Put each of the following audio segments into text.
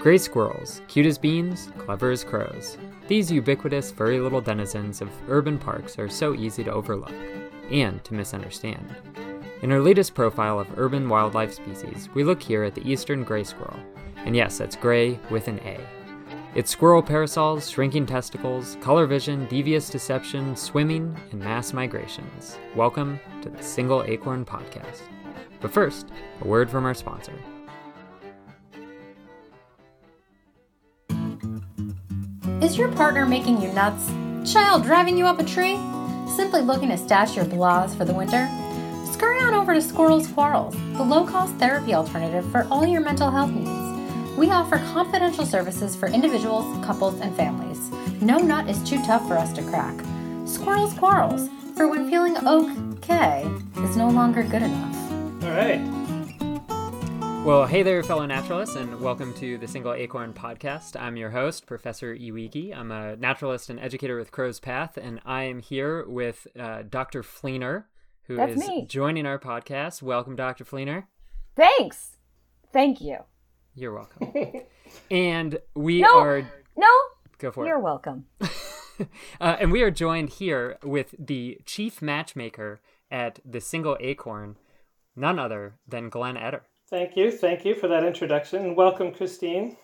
Gray squirrels, cute as beans, clever as crows. These ubiquitous, furry little denizens of urban parks are so easy to overlook and to misunderstand. In our latest profile of urban wildlife species, we look here at the eastern gray squirrel. And yes, that's gray with an A. Its squirrel parasols, shrinking testicles, color vision, devious deception, swimming, and mass migrations. Welcome to the Single Acorn Podcast. But first, a word from our sponsor. Is your partner making you nuts? Child driving you up a tree? Simply looking to stash your blahs for the winter? Scurry on over to Squirrels Quarrels, the low cost therapy alternative for all your mental health needs. We offer confidential services for individuals, couples, and families. No nut is too tough for us to crack. Squirrels Quarrels, for when feeling okay is no longer good enough. All right. Well, hey there, fellow naturalists, and welcome to the Single Acorn Podcast. I'm your host, Professor Iwigi. I'm a naturalist and educator with Crow's Path, and I am here with uh, Dr. Fleener, who That's is me. joining our podcast. Welcome, Dr. Fleener. Thanks. Thank you. You're welcome. and we No. are No, go for it. you're welcome. Uh, and we are joined here with the chief matchmaker at the Single Acorn, none other than Glenn Etter. Thank you. Thank you for that introduction. And welcome, Christine,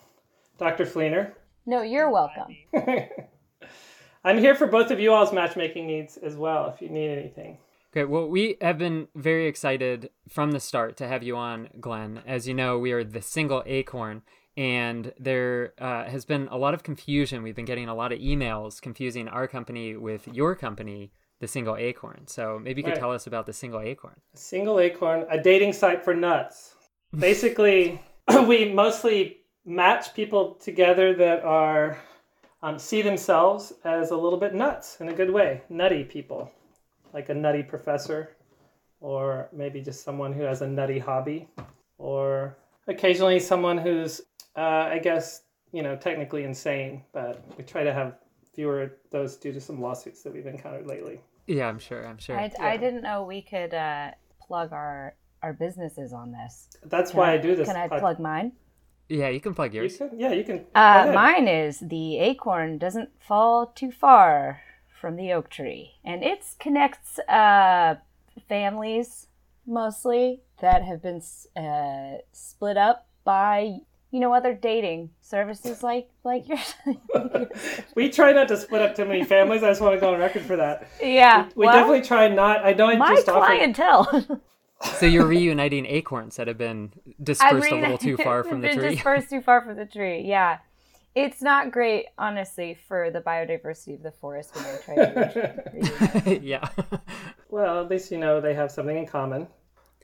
Dr. Fleener. No, you're welcome. I'm here for both of you all's matchmaking needs as well if you need anything. Okay, well, we have been very excited from the start to have you on, Glenn. As you know, we are the single acorn, and there uh, has been a lot of confusion. We've been getting a lot of emails confusing our company with your company, the single acorn. So maybe you could Right. tell us about the single acorn. A single acorn, a dating site for nuts. Basically, we mostly match people together that are um, see themselves as a little bit nuts in a good way, nutty people, like a nutty professor, or maybe just someone who has a nutty hobby, or occasionally someone who's, uh, I guess, you know, technically insane, but we try to have fewer of those due to some lawsuits that we've encountered lately. Yeah, I'm sure. I'm sure. I, I didn't know we could uh, plug our our businesses on this. That's Can why I, do this. Can I pod- plug mine? yeah, you can plug You yours. can, yeah, you can. Uh, mine is the acorn doesn't fall too far from the oak tree, and it connects uh, families mostly that have been uh, split up by you know other dating services like like yours. We try not to split up too many families. I just want to go on record for that. yeah, We well, definitely try not. I know I my just offered. clientele. So you're reuniting acorns that have been dispersed a little too far from the been tree. Dispersed too far from the tree. Yeah, it's not great, honestly, for the biodiversity of the forest when they try to. reunite. yeah. Well, at least you know they have something in common.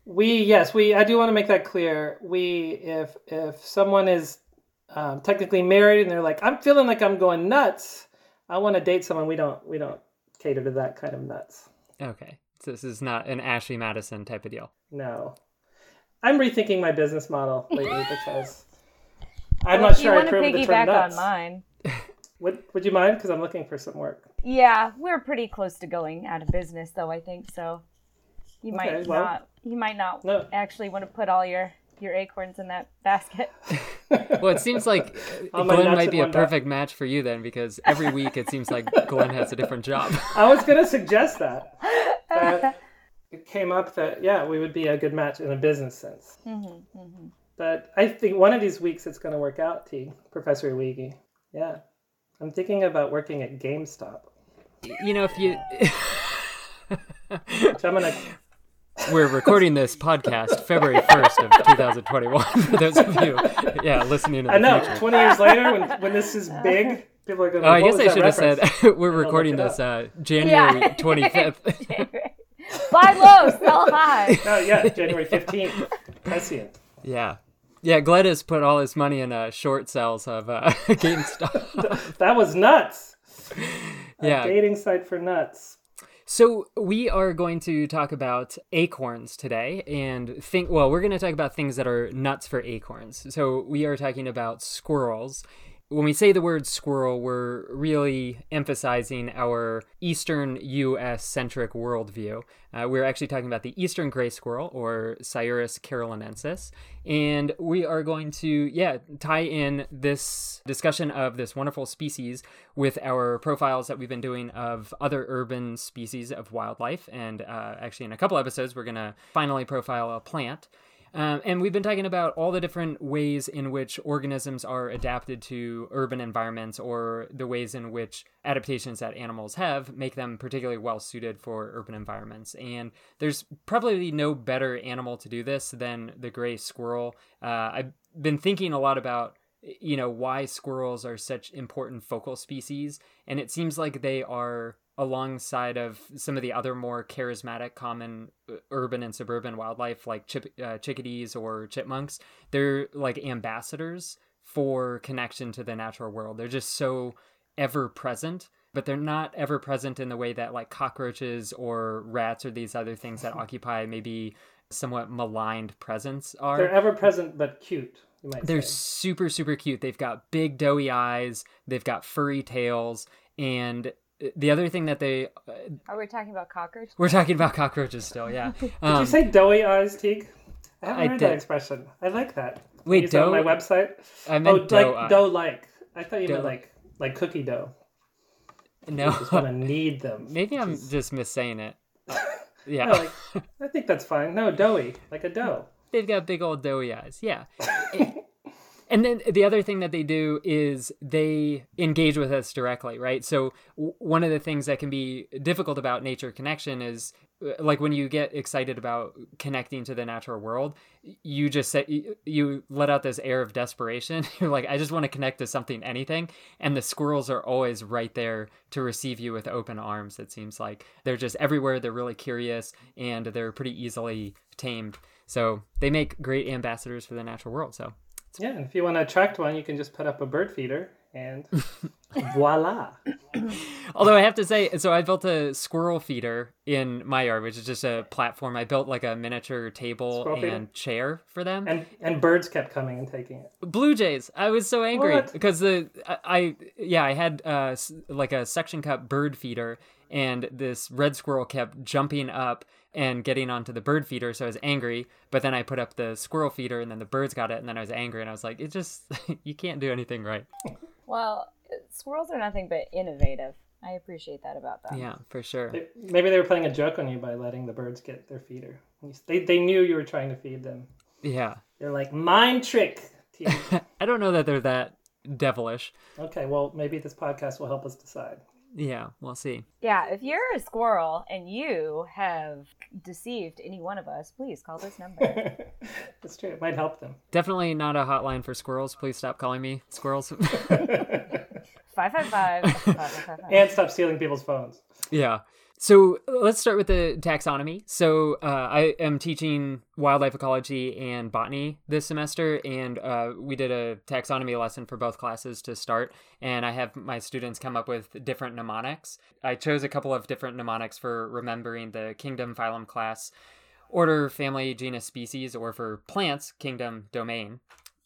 We yes, we. I do want to make that clear. We if if someone is um, technically married and they're like, I'm feeling like I'm going nuts. I want to date someone. We don't we don't cater to that kind of nuts. Okay. So this is not an Ashley Madison type of deal. No. I'm rethinking my business model lately because I'm Well, not sure I want to approve of the term piggyback nuts. on mine. Would Would you mind? Because I'm looking for some work. Yeah, we're pretty close to going out of business, though. I think so. You might well- not. You might not No. actually want to put all your your acorns in that basket. Well, it seems like All Glenn might be a one bag. perfect match for you then, because every week it seems like Glenn has a different job. I was going to suggest that. That it came up that yeah, we would be a good match in a business sense. Mm-hmm, But I think one of these weeks it's going to work out. T Professor Iwigi. Yeah, I'm thinking about working at GameStop. You know, if you So I'm gonna. we're recording this podcast February 1st of 2021 for those of you yeah, listening in the I know. future. 20 years later, when when this is big, people are going. Oh, I guess I should have said we're recording this up. uh, January Yeah. 25th. Buy low, sell high. Oh yeah, January 15th. Prescient. yeah. Yeah, Glenn has put all his money in uh, short sales of uh, GameStop. That was nuts. yeah. Dating site for nuts. So we are going to talk about acorns today and think well, we're going to talk about things that are nuts for acorns. So we are talking about squirrels when we say the word squirrel, we're really emphasizing our eastern U.S. centric worldview. Uh, we're actually talking about the eastern gray squirrel, or Sciurus carolinensis. And we are going to, yeah, tie in this discussion of this wonderful species with our profiles that we've been doing of other urban species of wildlife. And uh, actually, in a couple episodes, we're going to finally profile a plant. Um, and we've been talking about all the different ways in which organisms are adapted to urban environments or the ways in which adaptations that animals have make them particularly well suited for urban environments. And there's probably no better animal to do this than the gray squirrel. Uh, I've been thinking a lot about you know why squirrels are such important focal species and it seems like they are alongside of some of the other more charismatic common uh, urban and suburban wildlife like chip, uh, chickadees or chipmunks they're like ambassadors for connection to the natural world they're just so ever present but they're not ever present in the way that like cockroaches or rats or these other things that occupy maybe somewhat maligned presence are They're ever present but cute. They're say. super super cute they've got big doughy eyes they've got furry tails and the other thing that they uh, Are we talking about cockroaches? we're talking about cockroaches still yeah Did um, you say doughy eyes, Teague? I haven't I heard did. that expression. I like that. Wait, Use that on my website. i meant oh, dough like dough like. I thought you meant like like cookie dough. no Just want to knead them. maybe i'm just missaying it yeah No, like, I think that's fine. No, doughy, like a dough. they've got big old doughy eyes yeah and then the other thing that they do is they engage with us directly right? So w- one of the things that can be difficult about nature connection is uh, like when you get excited about connecting to the natural world you just say you, you let out this air of desperation. You're like i just want to connect to something anything. And the squirrels are always right there to receive you with open arms it seems like. They're just everywhere they're really curious and they're pretty easily tamed. So they make great ambassadors for the natural world so Yeah, if you want to attract one, you can just put up a bird feeder and voila. Although I have to say, so I built a squirrel feeder in my yard, which is just a platform. I built like a miniature table Squirrel feeder? and chair for them. And and birds kept coming and taking it. Blue Jays. I was so angry What? because the I, I yeah I had uh like a suction cup bird feeder, and this red squirrel kept jumping up and getting onto the bird feeder, so I was angry. But then I put up the squirrel feeder, and then the birds got it, and then I was angry, and I was like, it just you can't do anything right. Well, squirrels are nothing but innovative. I appreciate that about them. Yeah, for sure. They- Maybe they were playing a joke on you by letting the birds get their feeder. They, they knew you were trying to feed them. Yeah, They're like, mind trick. I don't know that they're that devilish. okay, well, maybe this podcast will help us decide. Yeah, we'll see. Yeah, if you're a squirrel and you have deceived any one of us, please call this number. That's true. It might help them. Definitely not a hotline for squirrels. Please stop calling me squirrels. 555 And stop stealing people's phones. yeah. So let's start with the taxonomy. So uh, I am teaching wildlife ecology and botany this semester, and uh, we did a taxonomy lesson for both classes to start. And I have my students come up with different mnemonics. I chose a couple of different mnemonics for remembering the kingdom, phylum, class, order, family, genus, species, or for plants, kingdom, domain,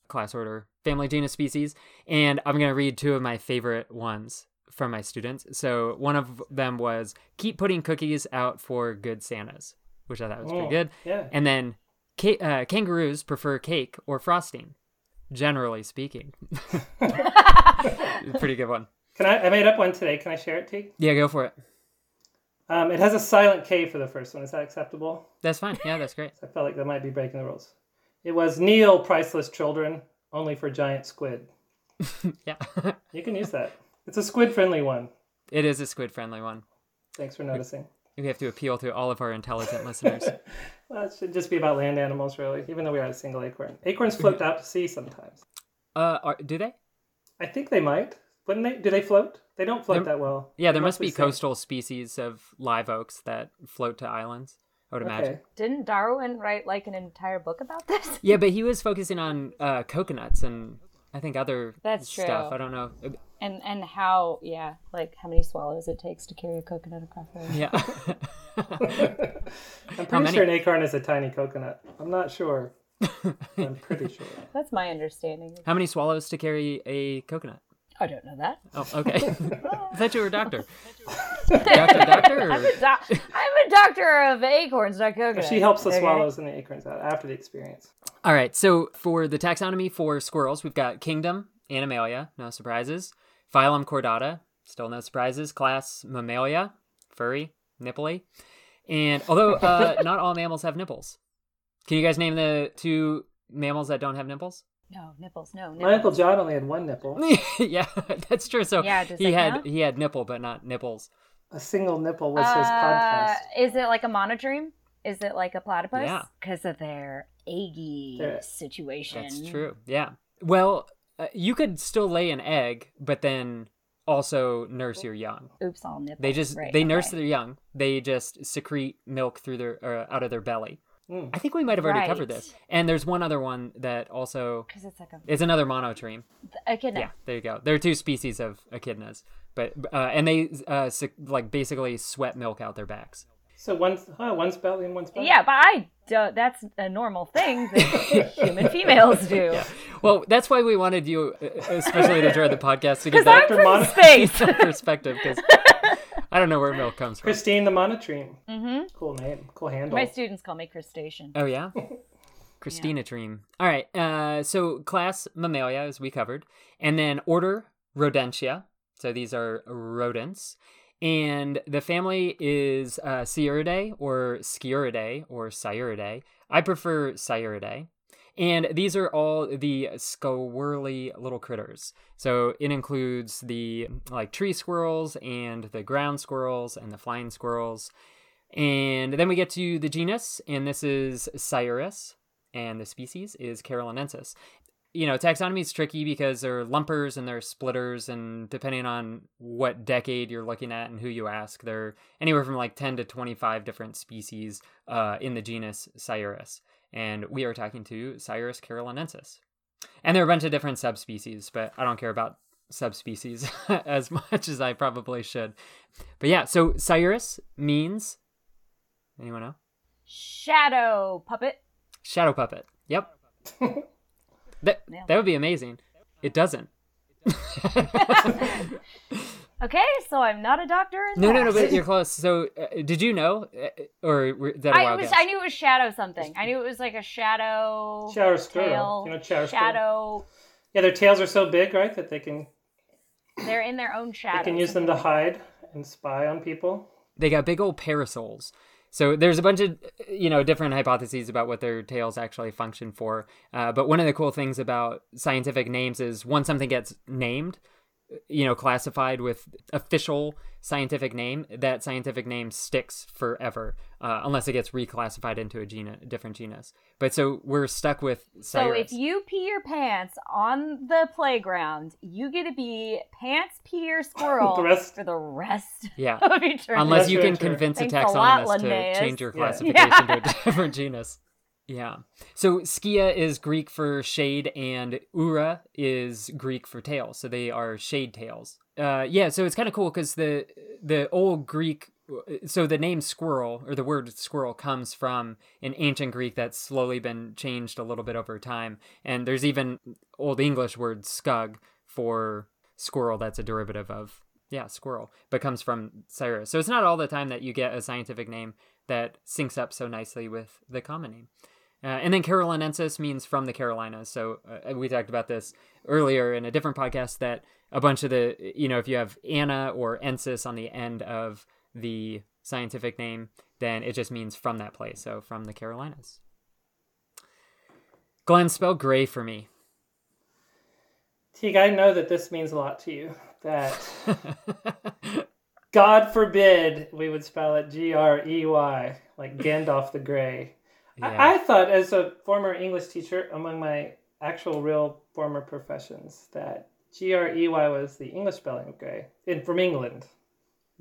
class, order, family, genus, species. And I'm going to read two of my favorite ones from my students. So one of them was keep putting cookies out for good Santas, which I thought was pretty Oh, good. yeah. And then ca- uh, kangaroos prefer cake or frosting, generally speaking. pretty good one. Can I? I made up one today. Can I share it, T? Yeah, go for it. Um, it has a silent K for the first one. Is that acceptable? That's fine. Yeah, that's great. I felt like that might be breaking the rules. It was Neil, priceless children, only for giant squid. Yeah. You can use that. It's a squid-friendly one. it is a squid friendly one. Thanks for noticing. We have to appeal to all of our intelligent listeners. Well, it should just be about land animals, really. Even though we are a single acorn, acorns float out to sea sometimes. Uh, are, do they? I think they might. Wouldn't they? Do they float? They don't float There- that well. Yeah, there must be mostly sink. coastal species of live oaks that float to islands. I would imagine. Okay. Didn't Darwin write like an entire book about this? Yeah, but he was focusing on uh, coconuts and I think other That's stuff. true. I don't know. And and how yeah, like how many swallows it takes to carry a coconut across the room. Yeah. I'm pretty sure an acorn is a tiny coconut. I'm not sure. I'm pretty sure. That's my understanding. How many swallows to carry a coconut? I don't know that. Oh, okay. I thought you were a doctor. doctor, doctor. I'm a, doc- I'm a doctor of acorns, not coconut. She helps the okay? swallows and the acorns out after the experience. All right. So for the taxonomy for squirrels, we've got kingdom, Animalia, no surprises. Phylum Chordata, still no surprises. Class Mammalia, furry, nipply. And although uh, not all mammals have nipples, can you guys name the two mammals that don't have nipples? No, nipples, no. Nipples. My uncle John only had one nipple, yeah, that's true. So Yeah, he had count? he had nipple, but not nipples. a single nipple was his Uh, podcast. Is it like a monotremes? Is it like a platypus? Yeah. Because of their eggy Their- situation. That's true. Yeah. Well, uh, you could still lay an egg, but then also nurse your young. Oops, all nipples. They just Right, they nurse their young. They just secrete milk through their uh, out of their belly. Mm. I think we might have already covered this. And there's one other one that also Because it's like a is another monotreme. echidna. Yeah, there you go. There are two species of echidnas, but uh, and they uh, sec- like basically sweat milk out their backs. So one's huh, one's belly and one's belly. Yeah, but I don't. That's a normal thing that human females do. Well, that's why we wanted you, uh, especially to join the podcast, to get Because I'm that from Mon- space. perspective. Because I don't know where milk comes from. Christine the monotreme. hmm Cool name. Cool handle. My students call me Crustacean. Oh yeah, Christina Dream. All right. Uh, so class Mammalia, as we covered, and then order Rodentia. So these are rodents, and the family is uh, Sciuridae or Sciuridae or Sciuridae. I prefer Sciuridae. And these are all the squirrely little critters. So it includes the like tree squirrels and the ground squirrels and the flying squirrels. And then we get to the genus, and this is Sciurus, and the species is Carolinensis. You know, taxonomy is tricky because there are lumpers and there are splitters, and depending on what decade you're looking at and who you ask, there are anywhere from like 10 to 25 different species uh, in the genus Sciurus. And we are talking to Sciurus carolinensis. And there are a bunch of different subspecies, but I don't care about subspecies as much as I probably should. But yeah, so Sciurus means anyone know? Shadow puppet. Shadow puppet. Yep. that that would be amazing. It doesn't. Okay, so I'm not a doctor. in no, no, no, but you're close. So, uh, did you know, uh, or were- is that a I wild was. guess? I knew it was shadow something. I knew it was like a shadow. Shower squirrel. tail. You know, shower squirrel. shadow. Yeah, their tails are so big, right, that they can They're in their own shadow. they can use them to hide and spy on people. they got big old parasols. So there's a bunch of you know different hypotheses about what their tails actually function for. Uh, but one of the cool things about scientific names is once something gets named, you know, classified with official scientific name, that scientific name sticks forever, uh, unless it gets reclassified into a gene, different genus. But so we're stuck with So if you pee your pants on the playground, you get to be pants peer squirrel The rest- for the rest yeah. of eternity. Unless you can convince Thanks a a lot, taxonomist to change your Yeah. classification to a different genus. Yeah. So skia is Greek for shade, and ura is Greek for tail. So they are shade tails. Uh, yeah. So it's kind of cool because the the old Greek. So the name squirrel or the word squirrel comes from an ancient Greek that's slowly been changed a little bit over time, and there's even old English word scug for squirrel that's a derivative of yeah squirrel but comes from sciurus so it's not all the time that you get a scientific name that syncs up so nicely with the common name uh, and then carolinensis means from the carolinas so uh, we talked about this earlier in a different podcast that a bunch of the you know if you have anna or ensis on the end of the scientific name then it just means from that place so from the carolinas glenn spell gray for me Teague, I know that this means a lot to you. That God forbid we would spell it G R E Y, like Gandalf the Grey. Yeah. I, I thought, as a former English teacher, among my actual real former professions, that G R E Y was the English spelling of grey. And from England,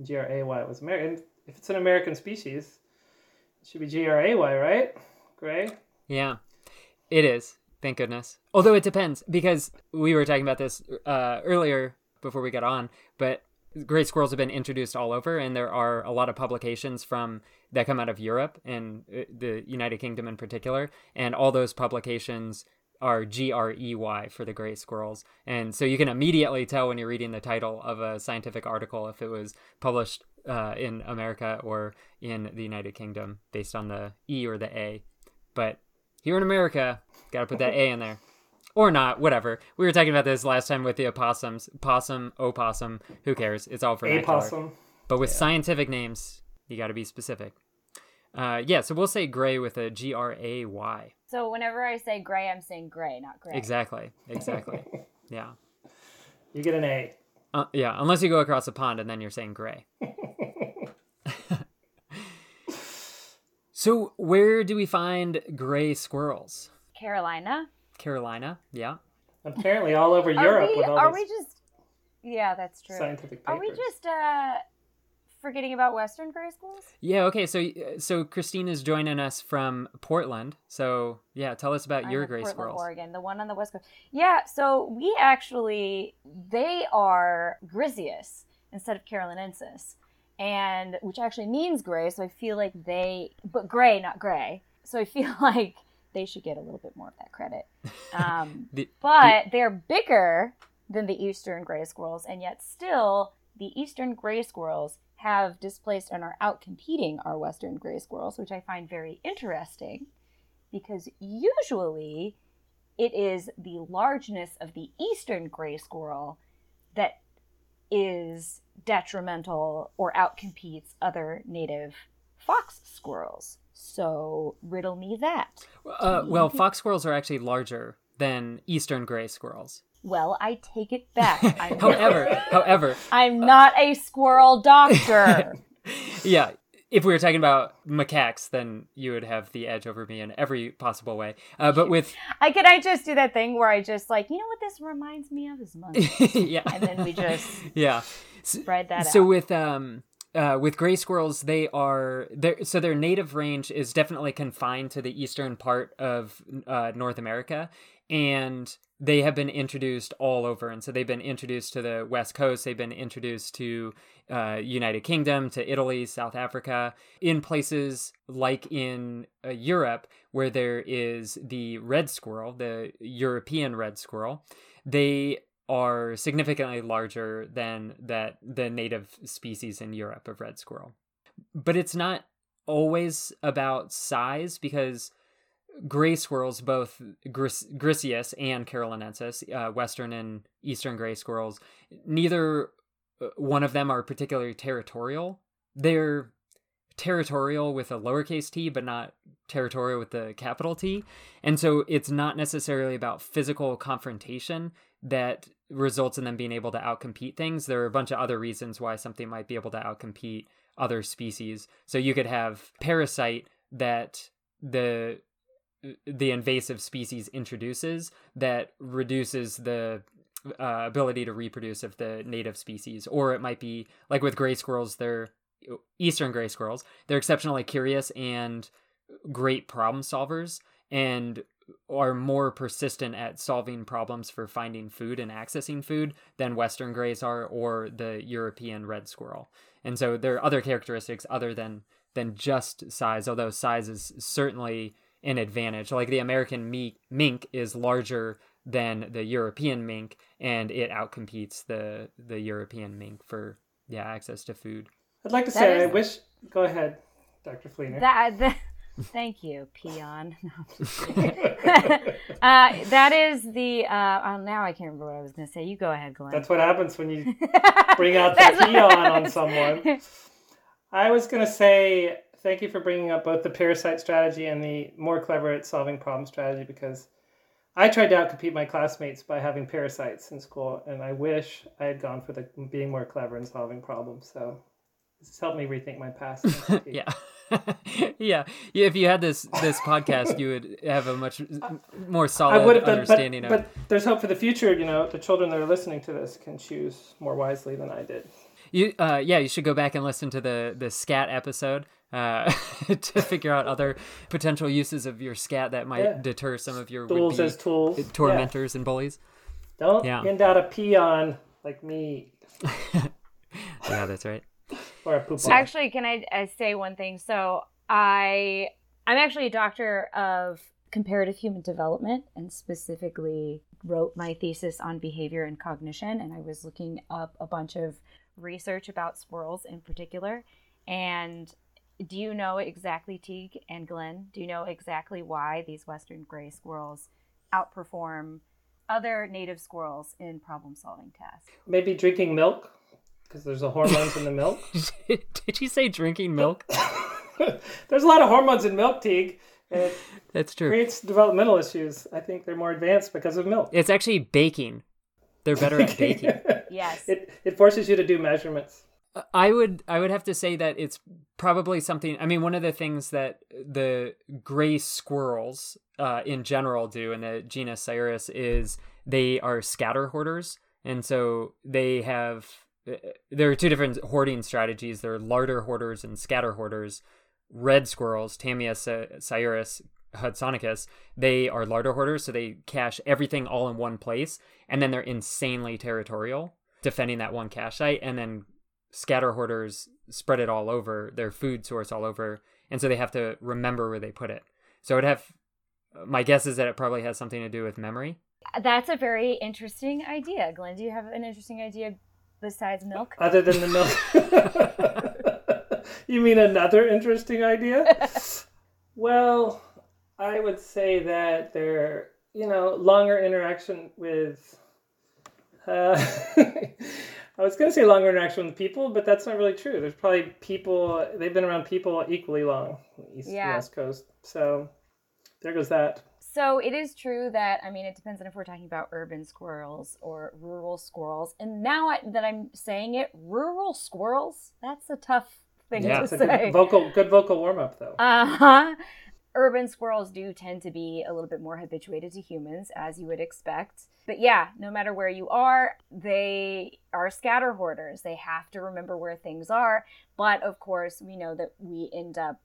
G R A Y was American. If it's an American species, it should be G R A Y, right? Grey. Yeah, it is. Thank goodness. Although it depends because we were talking about this uh, earlier before we got on, but gray squirrels have been introduced all over, and there are a lot of publications from that come out of Europe and uh, the United Kingdom in particular, and all those publications are G R E Y for the gray squirrels. And so you can immediately tell when you're reading the title of a scientific article if it was published uh, in America or in the United Kingdom based on the E or the A. But here in America, got to put that A in there. Or not, whatever. We were talking about this last time with the opossums. Possum, opossum, who cares? It's all vernacular. Apossum. But with scientific names, you got to be specific. Uh, yeah, so we'll say gray with a G R A Y. So whenever I say gray, I'm saying gray, not gray. Exactly. Exactly. yeah. You get an A. Uh, yeah, unless you go across a pond and then you're saying gray. so, where do we find gray squirrels? Carolina. Carolina, yeah. Apparently, all over Are Europe we? with all Are these we just? Yeah, that's true. scientific papers. Are we just uh forgetting about Western gray squirrels? Yeah, okay. So, so Christine is joining us from Portland. So, yeah, tell us about I'm your in gray Portland, squirrels. Oregon, the one on the west coast. Yeah, so we actually they are griseus instead of carolinensis, and which actually means gray. So I feel like they, but gray, not gray. So I feel like they should get a little bit more of that credit. Um, The- but they're bigger than the eastern gray squirrels, and yet still the eastern gray squirrels have displaced and are outcompeting our western gray squirrels, which I find very interesting because usually it is the largeness of the eastern gray squirrel that is detrimental or outcompetes other native fox squirrels. So riddle me that. Uh, well, fox squirrels are actually larger than eastern gray squirrels. Well, I take it back. However, however, I'm not a squirrel doctor. yeah, if we were talking about macaques, then you would have the edge over me in every possible way. Uh, but with I can I just do that thing where I just like, you know what this reminds me of is monkeys. yeah, and then we just yeah. spread that so out. with um uh, with gray squirrels, they are so their native range is definitely confined to the eastern part of uh, North America, and they have been introduced all over. And so they've been introduced to the West Coast. They've been introduced to uh, United Kingdom, to Italy, South Africa, in places like in uh, Europe where there is the red squirrel, the European red squirrel. They are significantly larger than that the native species in Europe of red squirrel. But it's not always about size because gray squirrels, both gris- griseus and carolinensis, uh, western and eastern gray squirrels, neither uh, one of them are particularly territorial. They're territorial with a lowercase t, but not territorial with the capital T. And so it's not necessarily about physical confrontation that results in them being able to outcompete things. There are a bunch of other reasons why something might be able to outcompete other species. So you could have parasite that the the invasive species introduces that reduces the uh, ability to reproduce of the native species or it might be like with gray squirrels they're eastern gray squirrels they're exceptionally curious and great problem solvers and are more persistent at solving problems for finding food and accessing food than western grays are or the european red squirrel and so there are other characteristics other than than just size although size is certainly an advantage like the american mink, mink is larger than the european mink and it outcompetes the the european mink for yeah access to food I'd like to That say, I wish. Go ahead, Dr. Fleener. That, that thank you, peon. No, I'm just kidding. uh, that is the. Uh, oh, now I can't remember what I was going to say. You go ahead, Glenn. That's what happens when you bring out the That's what- peon on someone. I was going to say thank you for bringing up both the parasite strategy and the more clever at solving problem strategy because I tried to outcompete my classmates by having parasites in school, and I wish I had gone for the being more clever in solving problems. So this has helped me rethink my past. yeah yeah Yeah, if you had this this podcast you would have a much more I solid would have done, understanding but, of but there's hope for the future. You know, the children that are listening to this can choose more wisely than I did. You, uh, yeah, you should go back and listen to the the scat episode uh, to figure out other potential uses of your scat that might Yeah. deter some of your Tools as tools. Yeah. tormentors and bullies. Don't Yeah. hand out a peon like me Yeah, that's right. Or a poop. Actually, can I, I say one thing? So I I'm actually a doctor of comparative human development and specifically wrote my thesis on behavior and cognition. And I was looking up a bunch of research about squirrels in particular. And do you know exactly, Teague and Glenn, do you know exactly why these Western gray squirrels outperform other native squirrels in problem solving tasks? Maybe drinking milk because there's a hormones in the milk. Did you say drinking milk? there's a lot of hormones in milk, Teague. It That's true. creates developmental issues. I think they're more advanced because of milk. It's actually baking. They're better at baking. Yes. It it forces you to do measurements. I would I would have to say that it's probably something. I mean, one of the things that the gray squirrels uh, in general do in the genus Sciurus is they are scatter hoarders, and so they have. Uh, There are two different hoarding strategies. There are larder hoarders and scatter hoarders. Red squirrels, Tamia cy- sciurus, Hudsonicus, they are larder hoarders, so they cache everything all in one place, and then they're insanely territorial, defending that one cache site, and then scatter hoarders spread it all over their food source all over and so they have to remember where they put it so it have my guess is that it probably has something to do with memory That's a very interesting idea. Glenn, do you have an interesting idea besides milk? Other than the milk. you mean another interesting idea? well, I would say that they're, you know, longer interaction with. Uh, I was going to say longer interaction with people, but that's not really true. There's probably people, they've been around people equally long, East and Yeah. West Coast. So there goes that. So it is true that I mean it depends on if we're talking about urban squirrels or rural squirrels. And now I, that I'm saying it, rural squirrels, that's a tough thing Yeah. to It's a say. good vocal, good vocal warm up, though. Uh-huh. Urban squirrels do tend to be a little bit more habituated to humans, as you would expect. But yeah, no matter where you are, they are scatter hoarders. They have to remember where things are. But of course, we know that we end up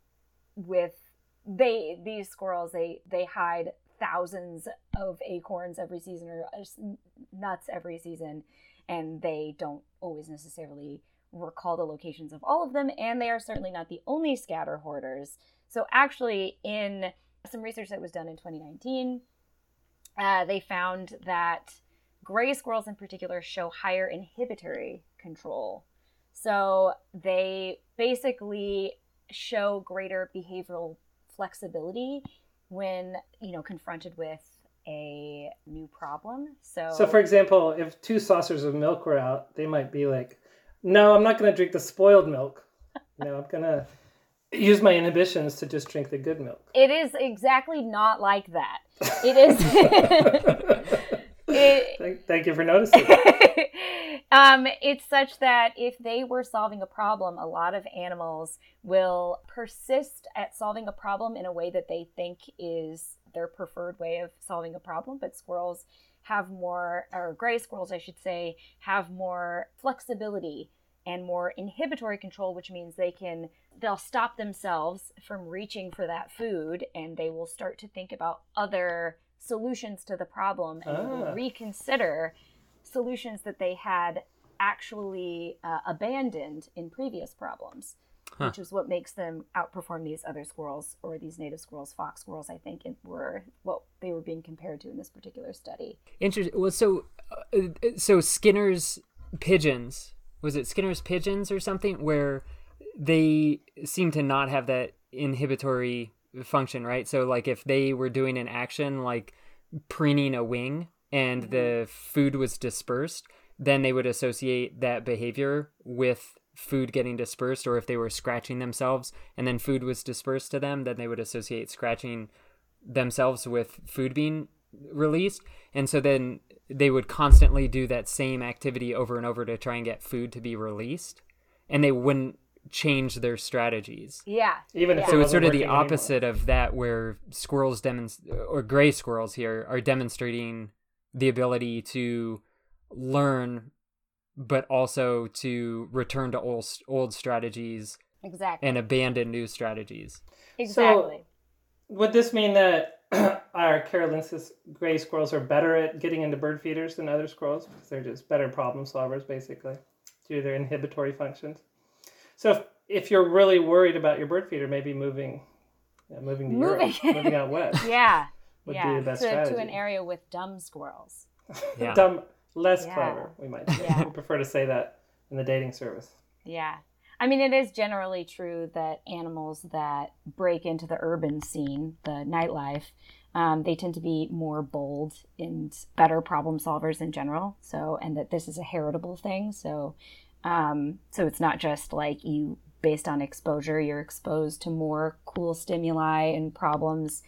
with they these squirrels they they hide thousands of acorns every season or nuts every season and they don't always necessarily recall the locations of all of them and they are certainly not the only scatter hoarders. So actually in some research that was done in 2019 uh, they found that gray squirrels in particular show higher inhibitory control. So they basically show greater behavioral flexibility when you know confronted with a new problem so So, for example, if two saucers of milk were out, they might be like, "No, I'm not going to drink the spoiled milk. You know, I'm going to use my inhibitions to just drink the good milk." it is exactly not like that it is it, thank, thank you for noticing. um, it's such that if they were solving a problem, a lot of animals will persist at solving a problem in a way that they think is their preferred way of solving a problem. But squirrels have more, or gray squirrels, I should say, have more flexibility and more inhibitory control, which means they can they'll stop themselves from reaching for that food and they will start to think about other solutions to the problem and Ah. reconsider solutions that they had actually uh, abandoned in previous problems which is what makes them outperform these other squirrels or these native squirrels fox squirrels i think and were what they were being compared to in this particular study. Interesting. Well so uh, so skinner's pigeons was it skinner's pigeons or something where they seem to not have that inhibitory function right? So like if they were doing an action like preening a wing and the mm-hmm. food was dispersed then they would associate that behavior with food getting dispersed or if they were scratching themselves and then food was dispersed to them then they would associate scratching themselves with food being released. And so then they would constantly do that same activity over and over to try and get food to be released. And they wouldn't change their strategies yeah Even Yeah. it so it's sort of the working anymore. opposite of that where squirrels demonst- or gray squirrels here are demonstrating the ability to learn but also to return to old old strategies exactly and abandon new strategies exactly Would this mean that our Carolensis gray squirrels are better at getting into bird feeders than other squirrels because they're just better problem solvers, basically, due to their inhibitory functions? So if, if you're really worried about your bird feeder, maybe moving, yeah, moving to Moving. Europe, moving out west. yeah would yeah, be the best to, strategy. to an area with dumb squirrels. Yeah. Dumb, less Yeah. clever. We might say. Yeah. We prefer to say that in the dating service. Yeah. I mean, it is generally true that animals that break into the urban scene, the nightlife, um, they tend to be more bold and better problem solvers in general. So, and that this is a heritable thing. So, um, so it's not just like you, based on exposure, you're exposed to more cool stimuli and problems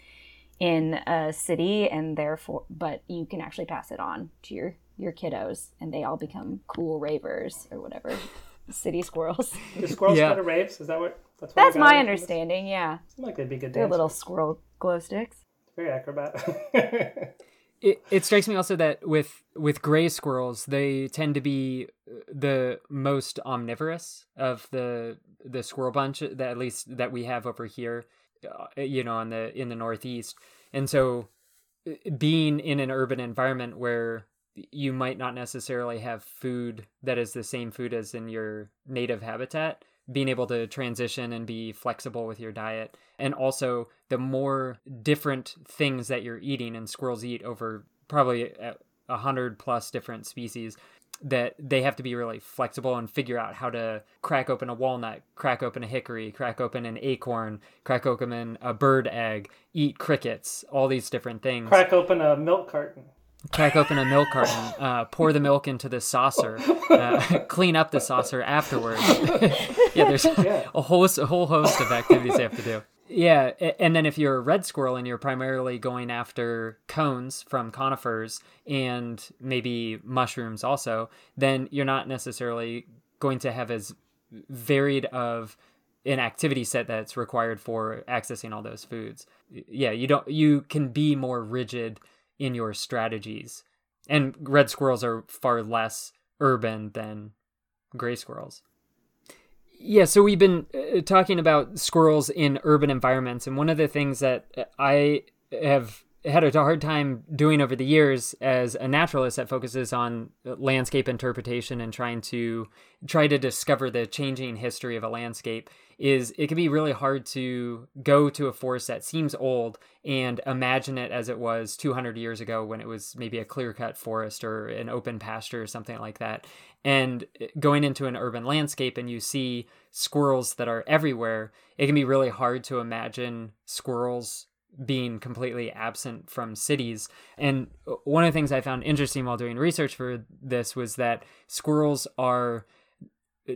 in a city, and therefore, but you can actually pass it on to your your kiddos, and they all become cool ravers or whatever. City squirrels. Do squirrels Yeah. go to raves? Is that what? That's, what we my away from this? understanding. Yeah, Seem like they'd be good they're little squirrel glow sticks. Very acrobat. It, it strikes me also that with with gray squirrels, they tend to be uh, the most omnivorous of the the squirrel bunch that at least that we have over here, uh, you know, on the in the northeast. And so, uh, being in an urban environment where you might not necessarily have food that is the same food as in your native habitat, being able to transition and be flexible with your diet. And also, the more different things that you're eating, and squirrels eat over probably a hundred plus different species, that they have to be really flexible and figure out how to crack open a walnut, crack open a hickory, crack open an acorn, crack open a bird egg, eat crickets, all these different things Crack open a milk carton. Crack open a milk carton, uh, pour the milk into the saucer, uh, clean up the saucer afterwards. yeah, there's Yeah. a whole a whole host of activities they have to do. Yeah, and then if you're a red squirrel and you're primarily going after cones from conifers and maybe mushrooms also, then you're not necessarily going to have as varied of an activity set that's required for accessing all those foods. Yeah, you don't you can be more rigid in your strategies. And red squirrels are far less urban than gray squirrels. Yeah, so we've been uh, talking about squirrels in urban environments, and one of the things that I have had a hard time doing over the years as a naturalist that focuses on landscape interpretation and trying to try to discover the changing history of a landscape is it can be really hard to go to a forest that seems old and imagine it as it was 200 years ago when it was maybe a clear cut forest or an open pasture or something like that. And going into an urban landscape and you see squirrels that are everywhere, it can be really hard to imagine squirrels being completely absent from cities. And one of the things I found interesting while doing research for this was that squirrels are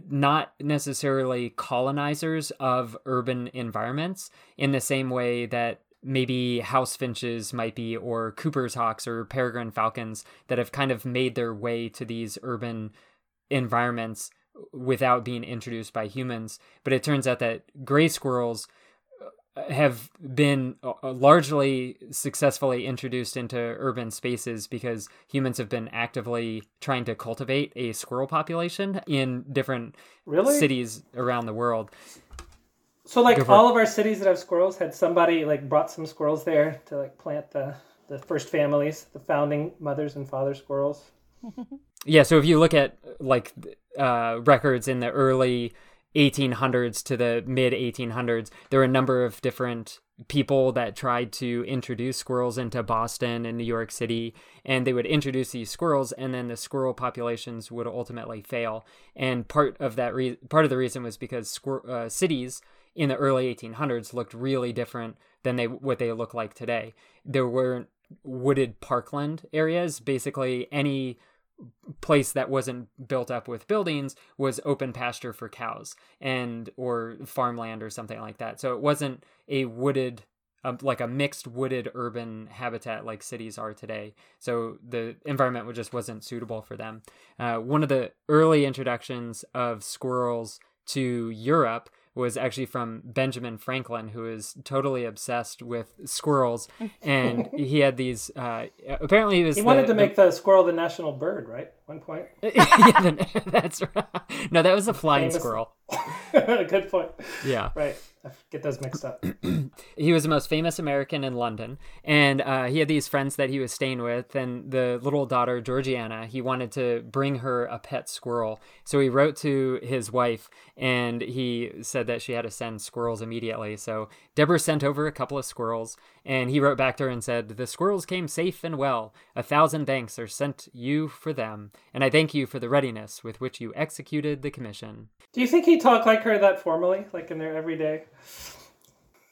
not necessarily colonizers of urban environments in the same way that maybe house finches might be or cooper's hawks or peregrine falcons that have kind of made their way to these urban environments without being introduced by humans but it turns out that gray squirrels have been uh, largely successfully introduced into urban spaces because humans have been actively trying to cultivate a squirrel population in different Really? cities around the world. So like all of our cities that have squirrels had somebody like brought some squirrels there to like plant the the first families, the founding mothers and father squirrels. Yeah, so if you look at like uh, records in the early 1800s to the mid 1800s, there were a number of different people that tried to introduce squirrels into Boston and New York City, and they would introduce these squirrels, and then the squirrel populations would ultimately fail. And part of that re- part of the reason was because squir- uh, cities in the early 1800s looked really different than they what they look like today. There weren't wooded parkland areas. Basically, any place that wasn't built up with buildings was open pasture for cows and or farmland or something like that. So it wasn't a wooded um, like a mixed wooded urban habitat like cities are today. So the environment just wasn't suitable for them. Uh, one of the early introductions of squirrels to Europe was actually from Benjamin Franklin, who is totally obsessed with squirrels, and he had these. Uh, apparently, he was He the- wanted to the- make the squirrel the national bird, right? One point. yeah, then- that's right. No, that was a flying Famous- squirrel. Good point. Yeah. Right. I get those mixed up. he was the most famous American in London, and uh, he had these friends that he was staying with. And the little daughter Georgiana, he wanted to bring her a pet squirrel, so he wrote to his wife, and he said that she had to send squirrels immediately. So Deborah sent over a couple of squirrels, and he wrote back to her and said, "The squirrels came safe and well. A thousand thanks are sent you for them, and I thank you for the readiness with which you executed the commission." Do you think he talked like her that formally, like in their everyday?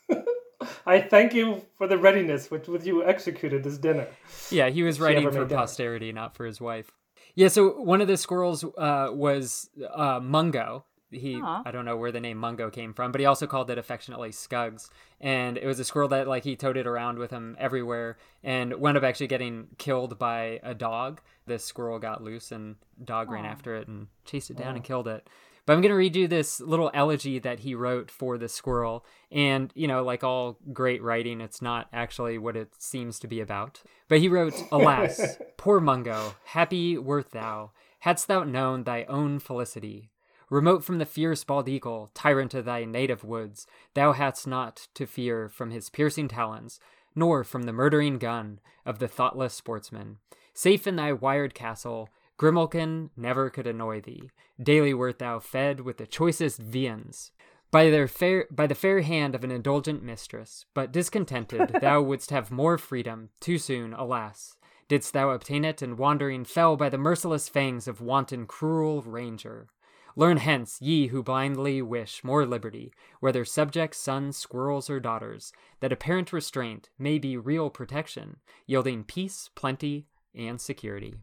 I thank you for the readiness with which you executed this dinner. Yeah, he was writing for posterity, dinner. not for his wife. Yeah, so one of the squirrels uh, was uh, Mungo. He, Aww. I don't know where the name Mungo came from, but he also called it affectionately Scugs. And it was a squirrel that, like, he toted around with him everywhere and wound up actually getting killed by a dog. This squirrel got loose and dog Aww. ran after it and chased it down and killed it. But I'm going to read you this little elegy that he wrote for the squirrel. And, you know, like all great writing, it's not actually what it seems to be about. But he wrote, Alas, poor Mungo, happy wert thou, hadst thou known thy own felicity. Remote from the fierce bald eagle, tyrant of thy native woods, thou hadst not to fear from his piercing talons, nor from the murdering gun of the thoughtless sportsman. Safe in thy wired castle, Grimalkin never could annoy thee. Daily wert thou fed with the choicest viands. By, their fair, by the fair hand of an indulgent mistress, but discontented, thou wouldst have more freedom. Too soon, alas, didst thou obtain it, and wandering fell by the merciless fangs of wanton cruel ranger. Learn hence, ye who blindly wish more liberty, whether subjects, sons, squirrels, or daughters, that apparent restraint may be real protection, yielding peace, plenty, and security.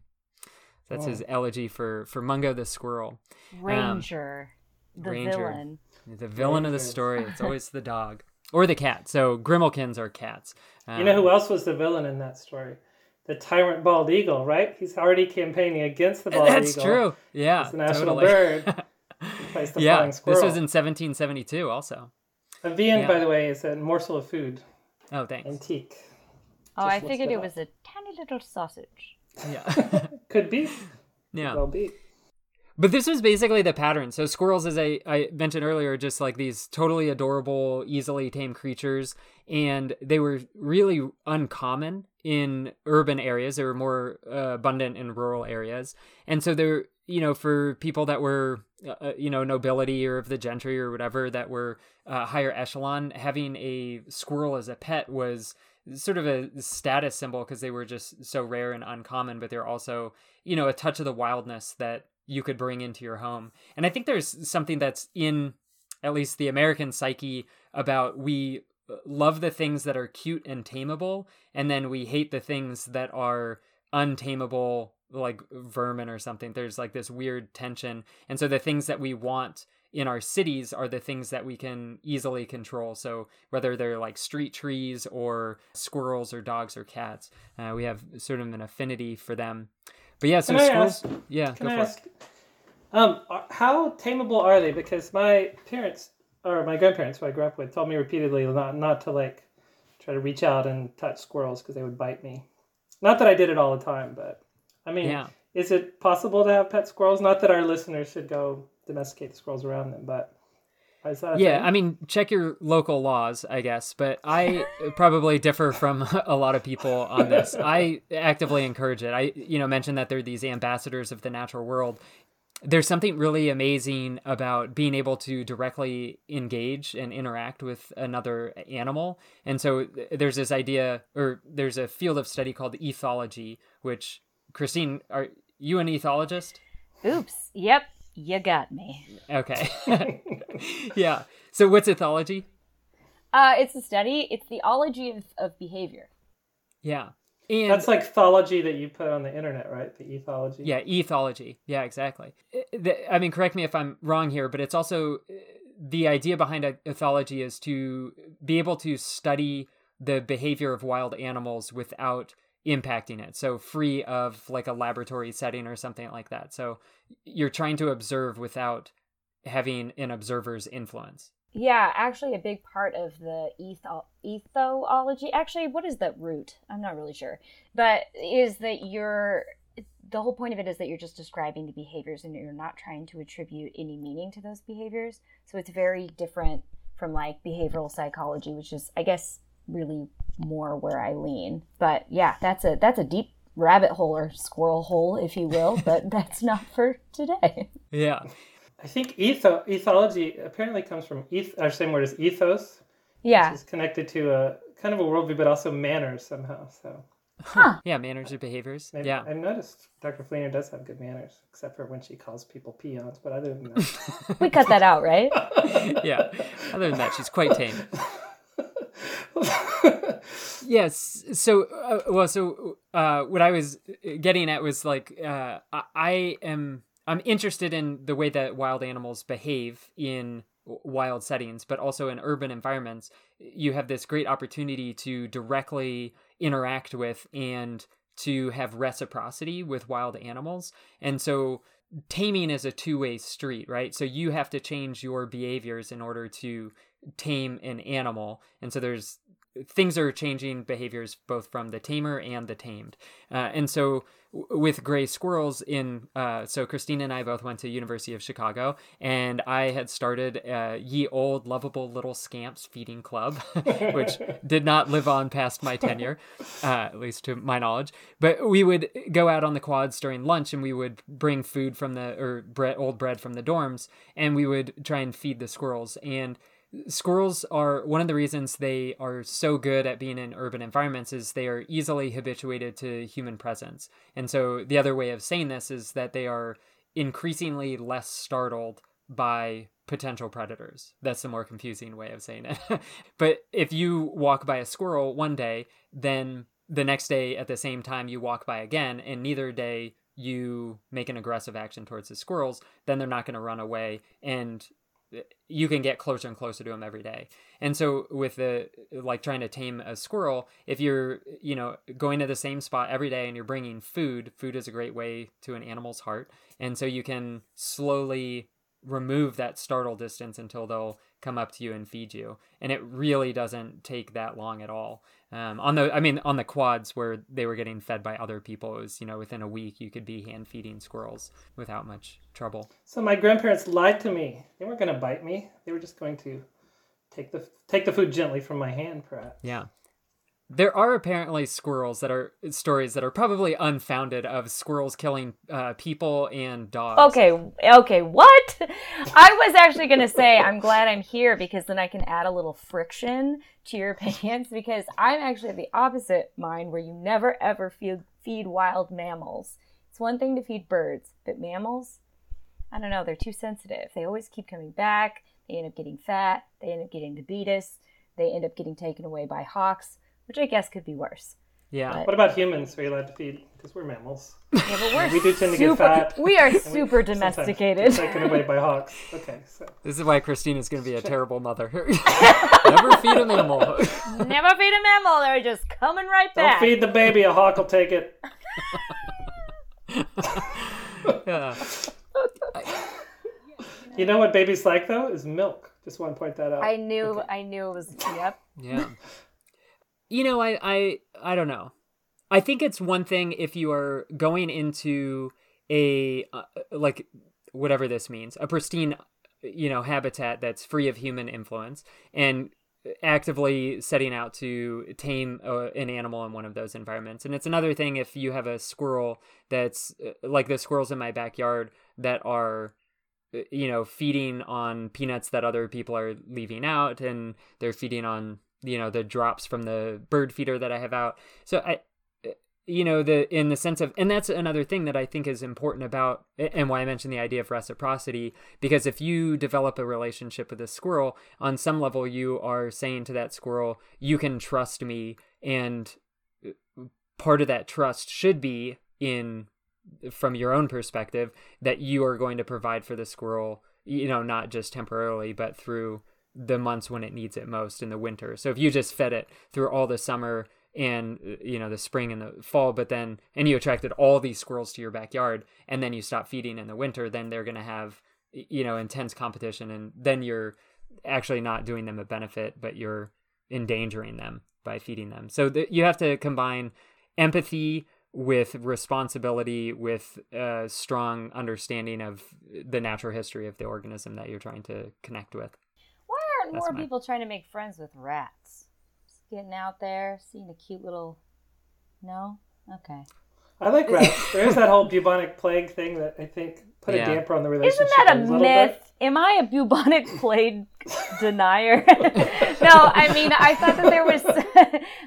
That's oh. his elegy for for Mungo the squirrel. Ranger, um, the Ranger, villain. The villain Ranger. of the story. It's always the dog or the cat. So Grimalkins are cats. Um, you know who um, else was the villain in that story? The tyrant bald eagle, right? He's already campaigning against the bald That's eagle. That's true. Yeah, it's the national totally. bird. yeah, this was in 1772 also. A viand, yeah. by the way, is a morsel of food. Oh, thanks. Antique. Oh, Just I figured it was a tiny little sausage. Yeah. Could be. Yeah. Well be. But this was basically the pattern. So squirrels, as I, I mentioned earlier, just like these totally adorable, easily tamed creatures, and they were really uncommon in urban areas. They were more uh, abundant in rural areas, and so they're you know for people that were uh, uh you know nobility or of the gentry or whatever that were uh, higher echelon, having a squirrel as a pet was sort of a status symbol because they were just so rare and uncommon, but they're also, you know, a touch of the wildness that you could bring into your home. And I think there's something that's in at least the American psyche about we uh, love the things that are cute and tameable, and then we hate the things that are untamable, like vermin or something. There's like this weird tension. And so the things that we want in our cities are the things that we can easily control. So whether they're like street trees or squirrels or dogs or cats, uh, we have sort of an affinity for them. But yeah, so can squirrels. Ask, yeah, can I ask, um, how tameable are they? Because my parents or my grandparents, who I grew up with, told me repeatedly not not to like try to reach out and touch squirrels because they would bite me. Not that I did it all the time, but I mean, yeah. is it possible to have pet squirrels? Not that our listeners should go domesticate the squirrels around them, but yeah, thing? I mean, check your local laws, I guess, but I probably differ from a lot of people on this. I actively encourage it. I, you know, mentioned that they're these ambassadors of the natural world. There's something really amazing about being able to directly engage and interact with another animal. And so there's this idea, or there's a field of study called ethology, which, Christine, are you an ethologist? Oops. Yep. You got me. Okay. yeah. So what's ethology? Uh, it's a study. It's the ology of, of behavior. Yeah. And that's like thology that you put on the internet, right? The ethology. Yeah, ethology. Yeah, exactly. I mean, correct me if I'm wrong here, but it's also the idea behind ethology is to be able to study the behavior of wild animals without impacting it. So free of like a laboratory setting or something like that. So you're trying to observe without having an observer's influence. Yeah, actually, a big part of the etho- ethology, actually, what is the root? I'm not really sure. But is that you're, the whole point of it is that you're just describing the behaviors and you're not trying to attribute any meaning to those behaviors. So it's very different from like behavioral psychology, which is, I guess, really more where I lean. But yeah, that's a that's a deep rabbit hole or squirrel hole, if you will. But that's not for today. Yeah. I think etho- ethology apparently comes from eth- our same word as ethos. Yeah. It's connected to a kind of a worldview, but also manners somehow. So Huh. Yeah, manners or behaviors. maybe, Yeah. I've noticed Dr. Fleener does have good manners, except for when she calls people peons. But other than that, We cut that out, right? yeah. Other than that, she's quite tame. yes. So, uh, well, so uh, what I was getting at was like, uh, I, am I'm interested in the way that wild animals behave in wild settings, but also in urban environments. You have this great opportunity to directly interact with and to have reciprocity with wild animals, and so taming is a two-way street right so you have to change your behaviors in order to tame an animal. And so there's things are changing behaviors both from the tamer and the tamed. Uh, and so w- with gray squirrels in uh, so christina and i both went to university of chicago and i had started uh, ye old lovable little scamps feeding club which did not live on past my tenure uh, at least to my knowledge. But we would go out on the quads during lunch and we would bring food from the or bread, old bread from the dorms and we would try and feed the squirrels. And squirrels are one of the reasons they are so good at being in urban environments is they are easily habituated to human presence. And so the other way of saying this is that they are increasingly less startled by potential predators. That's the more confusing way of saying it. But if you walk by a squirrel one day then the next day at the same time you walk by again and neither day you make an aggressive action towards the squirrels then they're not going to run away and you can get closer and closer to them every day. And so with the like trying to tame a squirrel, if you're, you know, going to the same spot every day and you're bringing food, food is a great way to an animal's heart. And so you can slowly remove that startle distance until they'll come up to you and feed you. And it really doesn't take that long at all. Um, on the, I mean, on the quads where they were getting fed by other people, it was, you know, within a week you could be hand feeding squirrels without much trouble. so my grandparents lied to me. They weren't going to bite me. They were just going to take the take the food gently from my hand, perhaps. Yeah. There are apparently squirrels that are stories that are probably unfounded of squirrels killing uh, people and dogs. Okay, okay, what? I was actually going to say I'm glad I'm here because then I can add a little friction to your opinions because I'm actually the opposite mind where you never ever feed, feed wild mammals. It's one thing to feed birds, but mammals, I don't know, they're too sensitive. They always keep coming back. They end up getting fat. They end up getting diabetes. They end up getting taken away by hawks, which I guess could be worse. Yeah. But- What about humans? Are you allowed to feed? Because we're mammals. Yeah, but we're We do tend to get fat. We are And we super sometimes get domesticated. Taken away by hawks. Okay, so This is why Christina's going to be a terrible mother. Never feed a mammal. Never feed a mammal. They're just coming right back. don't feed the baby. A hawk will take it. yeah. You know what babies like though is milk. Just want to point that out. I knew. I knew it was. Yep. Yeah. You know, I, I I don't know. I think it's one thing if you are going into a uh, like whatever this means, a pristine you know habitat that's free of human influence and actively setting out to tame uh, an animal in one of those environments. And it's another thing if you have a squirrel that's uh, like the squirrels in my backyard that are uh, you know feeding on peanuts that other people are leaving out and they're feeding on you know the drops from the bird feeder that I have out. So I you know the in the sense of and that's another thing that I think is important about and why I mentioned the idea of reciprocity because if you develop a relationship with a squirrel on some level you are saying to that squirrel you can trust me and uh, part of that trust should be in from your own perspective that you are going to provide for the squirrel you know not just temporarily but through the months when it needs it most in the winter. So if you just fed it through all the summer and you know the spring and the fall but then and you attracted all these squirrels to your backyard and then you stop feeding in the winter then they're going to have you know intense competition and then you're actually not doing them a benefit but you're endangering them by feeding them. So th- you have to combine empathy with responsibility with a strong understanding of the natural history of the organism that you're trying to connect with Why aren't That's more my- people trying to make friends with rats? Just getting out there, seeing a cute little. No? Okay. I like rats. There's that whole bubonic plague thing that I think put Yeah. a damper on the relationship. Isn't that a little myth? bit. Am I a bubonic plague denier? no, I mean I thought that there was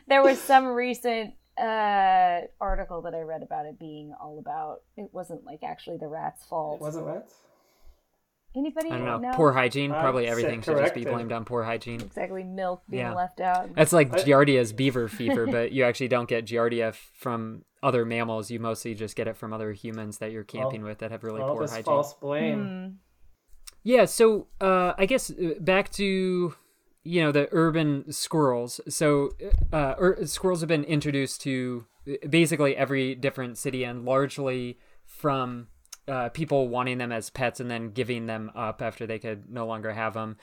there was some recent uh, article that I read about it being all about. It wasn't like actually the rat's fault. It wasn't rats. Anybody I don't know. know? Poor hygiene. I'd Probably everything should just be blamed on poor hygiene. exactly milk being Yeah. left out. That's like I- Giardia's beaver fever, but you actually don't get Giardia from other mammals. You mostly just get it from other humans that you're camping with that have really All poor this hygiene. false blame. Hmm. Yeah, so uh, I guess uh, back to you know the urban squirrels. So uh, ur- squirrels have been introduced to uh, basically every different city, and largely from uh, people wanting them as pets and then giving them up after they could no longer have them.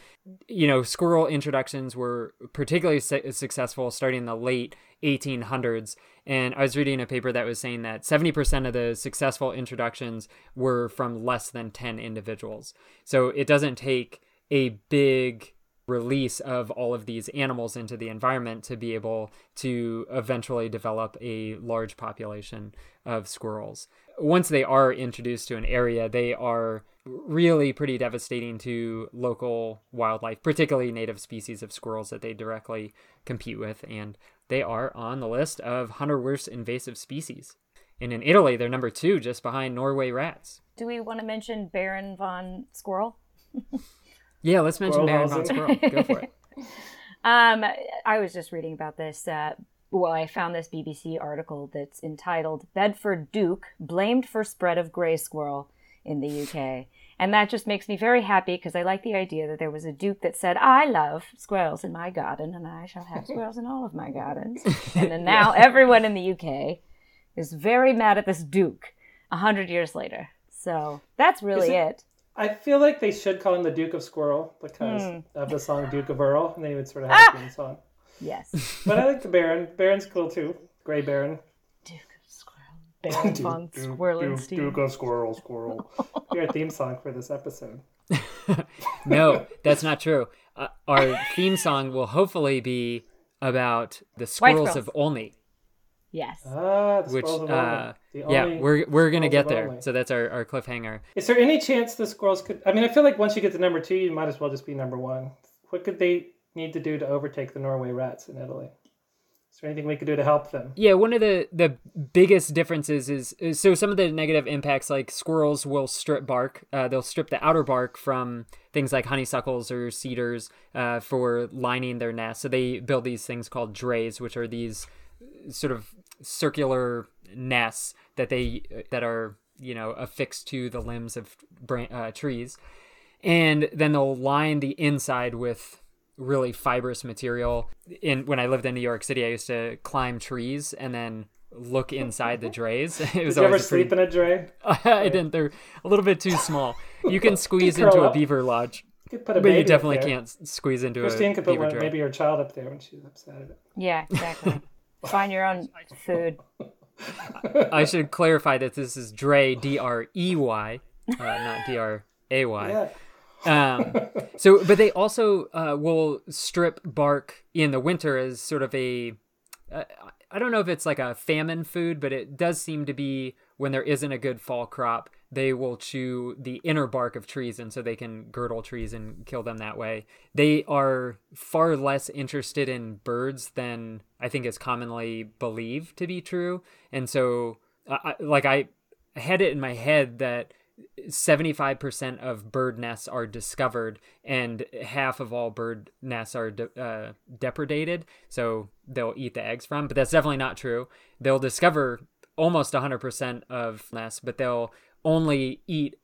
You know, squirrel introductions were particularly su- successful starting in the late 1800s. And I was reading a paper that was saying that 70% of the successful introductions were from less than 10 individuals. So it doesn't take a big release of all of these animals into the environment to be able to eventually develop a large population of squirrels. Once they are introduced to an area, they are really pretty devastating to local wildlife, particularly native species of squirrels that they directly compete with. And they are on the list of 100 worst invasive species. And in Italy, they're number two, just behind Norway rats. Do we want to mention Baron von Squirrel? Yeah, let's mention Squirrel Baron von. Squirrel. Go for it. Um, I was just reading about this. Uh, well, I found this BBC article that's entitled "Bedford Duke Blamed for Spread of Grey Squirrel in the UK," and that just makes me very happy because I like the idea that there was a duke that said, "I love squirrels in my garden, and I shall have squirrels in all of my gardens." And then now everyone in the UK is very mad at this duke a hundred years later. So that's really it- it. I feel like they should call him the Duke of Squirrel because Hmm. of the song Duke of Earl, and they would sort of have a theme song. Yes. But I like the Baron. Baron's cool too. Gray Baron. Duke of Squirrel. Baron von Duke of Squirrel, Squirrel. Your theme song for this episode. No, that's not true. Uh, our theme song will hopefully be about the squirrels squirrels. of Olney, Yes. Ah, the which Squirrels of uh, Olney. The yeah, only we're we're gonna get there. Olney. So that's our, our cliffhanger. Is there any chance the squirrels could? I mean, I feel like once you get to number two, you might as well just be number one. What could they need to do to overtake the Norway rats in Italy? Is there anything we could do to help them? Yeah, one of the the biggest differences is, is so some of the negative impacts like squirrels will strip bark. Uh, they'll strip the outer bark from things like honeysuckles or cedars uh, for lining their nest. So they build these things called drays, which are these sort of circular nests that they that are you know affixed to the limbs of uh, trees, and then they'll line the inside with really fibrous material. In when I lived in New York City, I used to climb trees and then look inside the drays. It was Did you ever always a pretty- sleep in a dray? I didn't. They're a little bit too small. You can squeeze curl into a beaver lodge, You could put a but baby you definitely can't squeeze into it. Christine a could put beaver one, dray. maybe her child up there when she's upset at it. Yeah, exactly. Find your own food. I should clarify that this is dray, D R E Y, uh, not D R A Y. Yeah. Um, so, but they also uh, will strip bark in the winter as sort of a. Uh, I don't know if it's like a famine food, but it does seem to be when there isn't a good fall crop, they will chew the inner bark of trees, and so they can girdle trees and kill them that way. They are far less interested in birds than I think is commonly believed to be true, and so, I, I- like I had it in my head that 75% of bird nests are discovered and half of all bird nests are de- uh, depredated. So they'll eat the eggs from but that's definitely not true. They'll discover almost 100% of nests but they'll only eat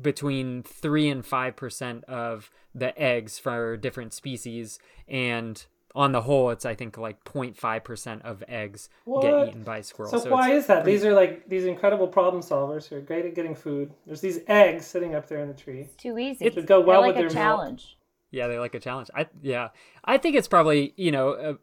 between 3 and 5% of the eggs for different species. And on the whole it's i think like 0.5% of eggs What? get eaten by squirrels So, So why is that? pretty- These are like these incredible problem solvers who are great at getting food. There's these eggs sitting up there in the tree. It's Too easy. It would go well I like with a their milk. challenge. Yeah, they like a challenge. I yeah, I think it's probably you know uh,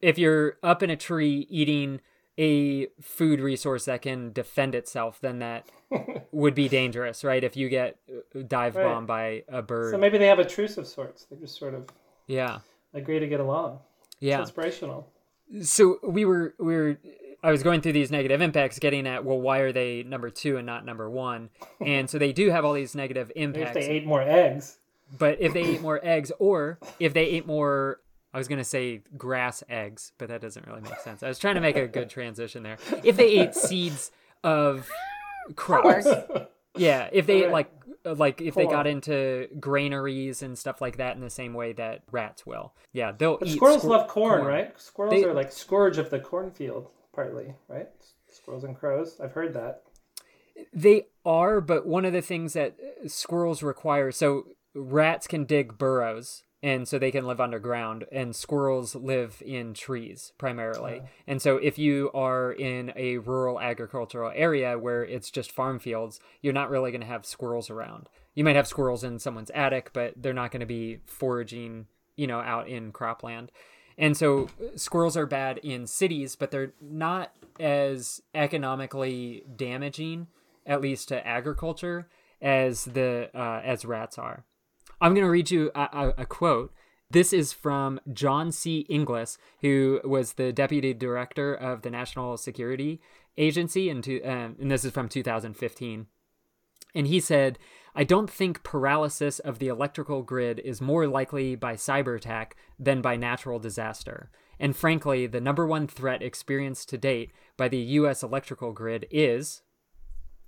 if you're up in a tree eating a food resource that can defend itself, then that would be dangerous, right? If you get uh, dive Right. bombed by a bird. So maybe they have a truce of sorts. They just sort of yeah. Agree to get along. It's Yeah. inspirational. So we were we were I was going through these negative impacts, getting at well, why are they number two and not number one? And so they do have all these negative Maybe if they ate more eggs. But if they ate more eggs, or if they ate more, I was gonna say grass eggs, but that doesn't really make sense. I was trying to make a good transition there. If they ate seeds of crops, yeah. If they ate like like if they Corn. got into granaries and stuff like that in the same way that rats will, yeah, they'll But eat. squirrels squir- love corn, right? Squirrels They- are like scourge of the cornfield, partly, right? Squirrels and crows. I've heard that. They are, but one of the things that uh, squirrels require so rats can dig burrows and so they can live underground and squirrels live in trees primarily. And so if you are in a rural agricultural area where it's just farm fields, you're not really going to have squirrels around. You might have squirrels in someone's attic, but they're not going to be foraging, you know, out in cropland. And so uh, squirrels are bad in cities, but they're not as economically damaging, at least to agriculture, as the uh, as rats are. I'm going to read you a, a, a quote. This is from John C. Inglis, who was the deputy director of the National Security Agency, and, to, um, and this is from 2015. And he said, I don't think paralysis of the electrical grid is more likely by cyber attack than by natural disaster. And frankly, the number one threat experienced to date by the U.S. electrical grid is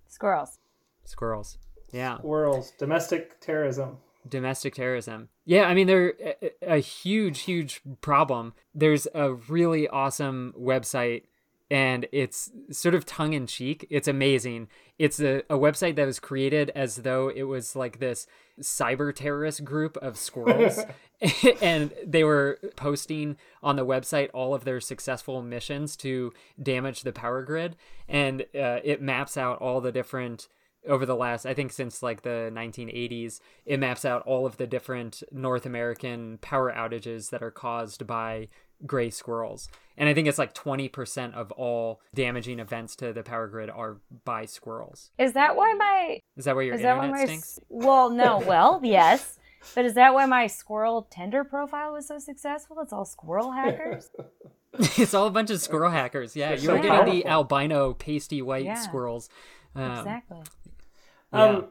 Squirrels. squirrels. Yeah. Squirrels, domestic terrorism. Domestic terrorism. Yeah, I mean they're a, a huge, huge problem. There's a really awesome website, and it's sort of tongue in cheek. It's amazing. It's a, a website that was created as though it was like this cyber terrorist group of squirrels, and they were posting on the website all of their successful missions to damage the power grid, and uh, it maps out all the different over the last i think since like the 1980s it maps out all of the different north american power outages that are caused by gray squirrels and i think it's like 20% of all damaging events to the power grid are by squirrels Is that why my is that why your is that why my stinks well no well yes but is that why my squirrel Tinder profile was so successful? It's all squirrel hackers. it's all a bunch of squirrel hackers yeah They're you were so getting the albino pasty white Yeah. squirrels um, exactly. Yeah. Um,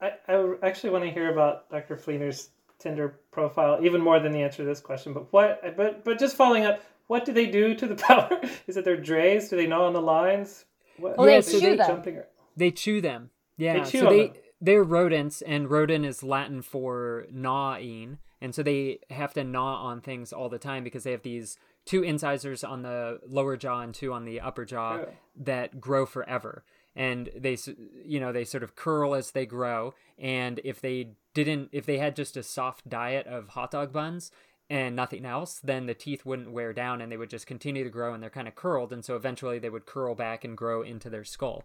I, I actually want to hear about Dr. Fleener's Tinder profile even more than the answer to this question. But what? But but just following up, what do they do to the power? Is it their drays? Do they gnaw on the lines? What, Well, they so chew they- them. jumping? They chew them. Yeah, chew so on they them. they're rodents, and rodent is Latin for gnawing, and so they have to gnaw on things all the time because they have these two incisors on the lower jaw and two on the upper jaw Yeah. that grow forever, and they you know they sort of curl as they grow, and if they didn't if they had just a soft diet of hot dog buns and nothing else, then the teeth wouldn't wear down and they would just continue to grow and they're kind of curled. And so eventually they would curl back and grow into their skull.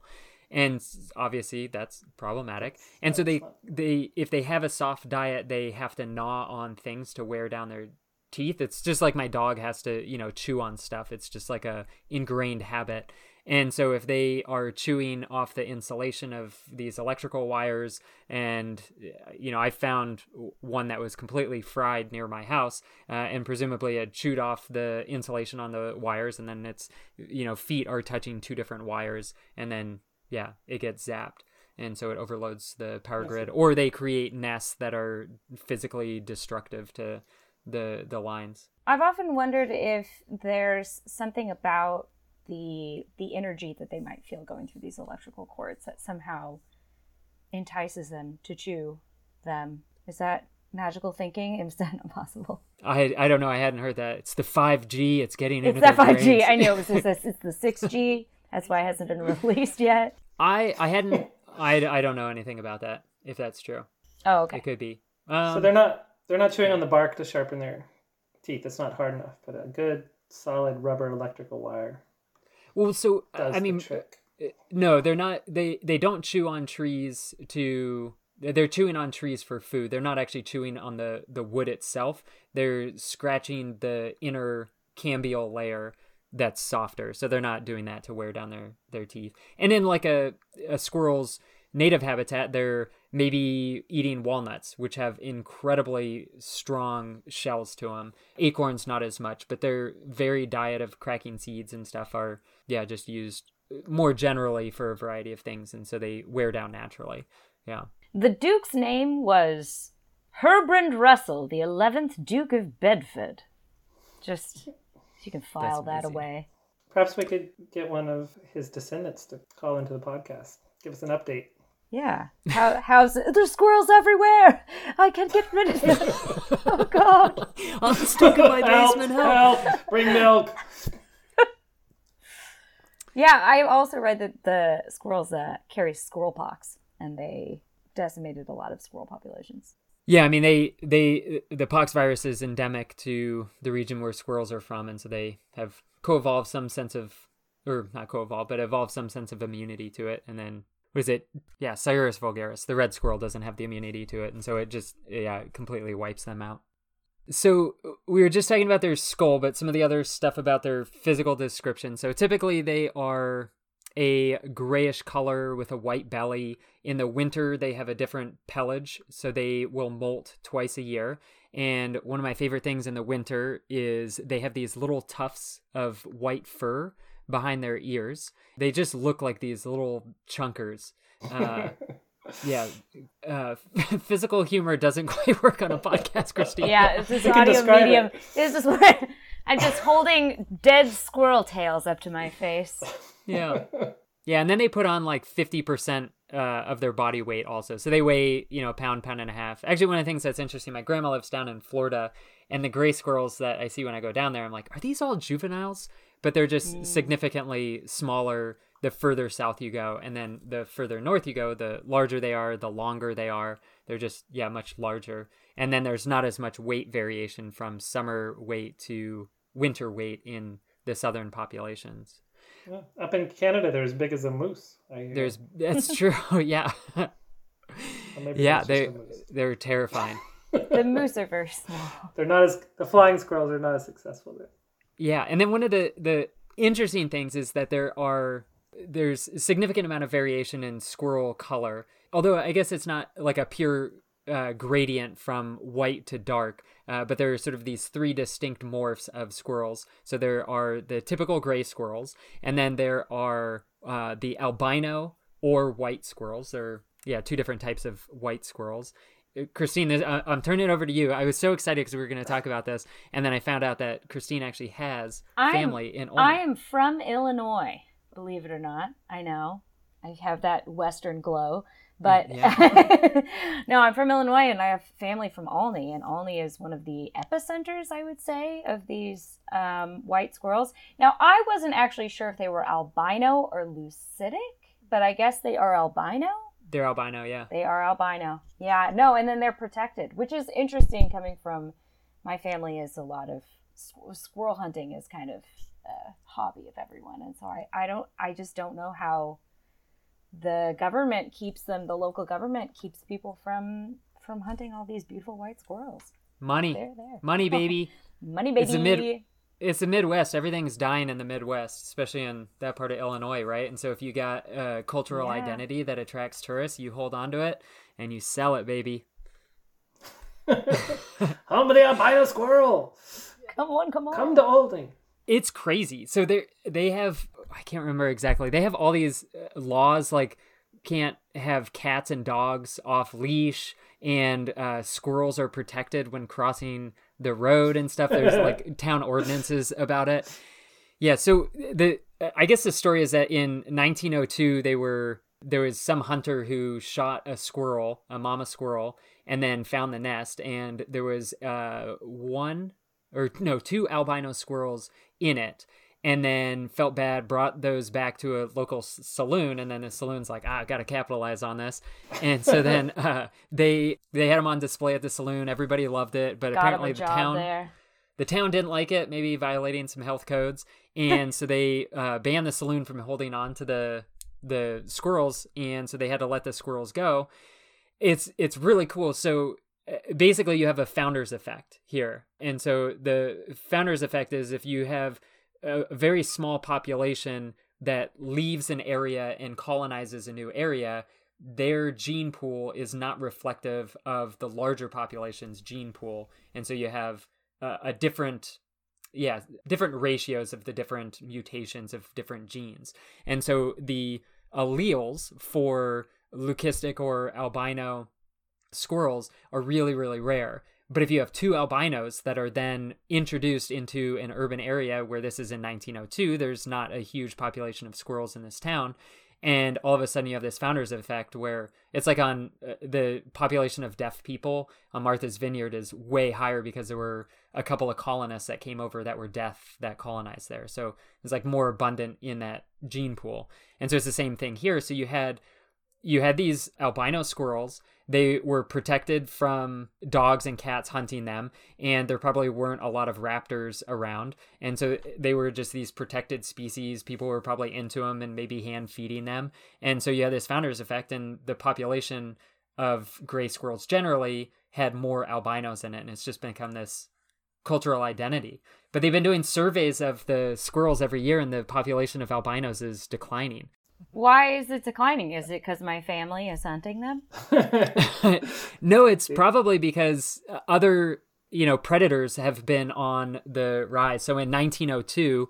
And obviously that's problematic. And so they, they, if they have a soft diet, they have to gnaw on things to wear down their teeth. It's just like my dog has to, you know, chew on stuff. It's just like a ingrained habit. And so if they are chewing off the insulation of these electrical wires and you know, I found one that was completely fried near my house uh, and presumably had chewed off the insulation on the wires and then its you know, feet are touching two different wires and then yeah, it gets zapped. And so it overloads the power grid or they create nests that are physically destructive to the the lines. I've often wondered if there's something about the the energy that they might feel going through these electrical cords that somehow entices them to chew them. Is that magical thinking? Is that not possible? I I don't know. I hadn't heard that. It's the five G. It's getting into It's that their five G. I knew it was it's, it's, it's the six G. That's why it hasn't been released yet. I I hadn't. I, I don't know anything about that. If that's true, Oh, okay. it could be. Um, so they're not they're not chewing on the bark to sharpen their teeth. It's not hard enough, but a good solid rubber electrical wire well, so I mean, the trick. Uh, no, they're not. They they don't chew on trees to. They're chewing on trees for food. They're not actually chewing on the the wood itself. They're scratching the inner cambial layer that's softer. So they're not doing that to wear down their their teeth. And in like a a squirrel's native habitat, they're maybe eating walnuts, which have incredibly strong shells to them. Acorns not as much, but their very diet of cracking seeds and stuff are yeah just used uh, more generally for a variety of things, and so they wear down naturally. Yeah. The Duke's name was Herbrand Russell, the 11th Duke of Bedford. Just, you can file that amazing. away. Perhaps we could get one of his descendants to call into the podcast, give us an update. Yeah. How, how's there's squirrels everywhere? I can't get rid of them. oh God. I'm stuck in my basement. Help! help! Bring milk. Yeah, I also read that the squirrels uh, carry squirrel pox, and they decimated a lot of squirrel populations. Yeah, I mean they they the pox virus is endemic to the region where squirrels are from, and so they have co-evolved some sense of, or not co-evolved, but evolved some sense of immunity to it, and then was it yeah Sciurus vulgaris, the red squirrel doesn't have the immunity to it, and so it just yeah completely wipes them out. So we were just talking about their skull, but some of the other stuff about their physical description. So typically they are a grayish color with a white belly. In the winter, they have a different pelage, so they will molt twice a year. And one of my favorite things in the winter is they have these little tufts of white fur behind their ears. They just look like these little chunkers. Uh, yeah, uh, physical humor doesn't quite work on a podcast, Christine. Yeah, this is can audio medium. it. This is what I'm just holding dead squirrel tails up to my face. yeah yeah and then they put on like 50% uh, of their body weight also so they weigh you know a pound pound and a half actually one of the things that's interesting my grandma lives down in florida and the gray squirrels that i see when i go down there i'm like are these all juveniles but they're just significantly smaller the further south you go and then the further north you go the larger they are the longer they are they're just yeah much larger and then there's not as much weight variation from summer weight to winter weight in the southern populations Yeah. Up in Canada, they're as big as a moose. I hear. there's that's true. Oh, yeah. Or maybe yeah, they a moose. they're terrifying. The moose are very small. They're not as the flying squirrels are not as successful there. Yeah, and then one of the the interesting things is that there are there's a significant amount of variation in squirrel color. Although I guess it's not like a pure uh, gradient from white to dark, uh, but there are sort of these three distinct morphs of squirrels. So there are the typical gray squirrels, and then there are uh, the albino or white squirrels. There are yeah two different types of white squirrels. Uh, Christine, this, uh, I'm turning it over to you. I was so excited because we were going to talk about this, and then I found out that Christine actually has I'm- family in Olney. I am from Illinois, believe it or not. I know. I have that western glow. But no, I'm from Illinois and I have family from Olney. And Olney is one of the epicenters, I would say, of these um, white squirrels. Now, I wasn't actually sure if they were albino or leucistic, but I guess they are albino. They're albino, yeah. They are albino. Yeah, no, and then they're protected, which is interesting coming from my family is a lot of squ- squirrel hunting is kind of a hobby of everyone. And so I, I don't, I just don't know how the government keeps them, the local government keeps people from, from hunting all these beautiful white squirrels. Money, They're there. money, baby. Money, baby. It's the mid- it's the Midwest. Everything's dying in the Midwest, especially in that part of Illinois, right? And so if you got a cultural Yeah. identity that attracts tourists, you hold on to it and you sell it, baby. Home of the albino squirrel. come on, come on. Come to Olney. It's crazy. So they they have I can't remember exactly. They have all these uh, laws like can't have cats and dogs off leash and uh, squirrels are protected when crossing the road and stuff. There's like town ordinances about it. Yeah, so the I guess the story is that in 1902 they were there was some hunter who shot a squirrel, a mama squirrel, and then found the nest and there was uh one or no, two albino squirrels in it. And then felt bad, brought those back to a local s- saloon, and then the saloon's like, ah, got to capitalize on this. And so then uh, they they had them on display at the saloon. Everybody loved it, but Got apparently the town there. the town didn't like it, maybe violating some health codes, and so they uh, banned the saloon from holding on to the the squirrels, and so they had to let the squirrels go. It's it's really cool. So basically, you have a founder's effect here, and so the founder's effect is if you have a very small population that leaves an area and colonizes a new area, their gene pool is not reflective of the larger population's gene pool. And so you have a, a different yeah, different ratios of the different mutations of different genes. And so the alleles for leucistic or albino squirrels are really, really rare. But if you have two albinos that are then introduced into an urban area where this is in 1902, there's not a huge population of squirrels in this town. And all of a sudden, you have this founder's effect where it's like on uh, the population of deaf people on Martha's Vineyard is way higher because there were a couple of colonists that came over that were deaf that colonized there. So it's like more abundant in that gene pool. And so it's the same thing here. So you had you had these albino squirrels they were protected from dogs and cats hunting them and there probably weren't a lot of raptors around. And so they were just these protected species. People were probably into them and maybe hand feeding them. And so you had this founders effect and the population of gray squirrels generally had more albinos in it and it's just become this cultural identity. But they've been doing surveys of the squirrels every year and the population of albinos is declining why is it declining? Is it because my family is hunting them? no, it's probably because uh, other you know predators have been on the rise. So in 1902,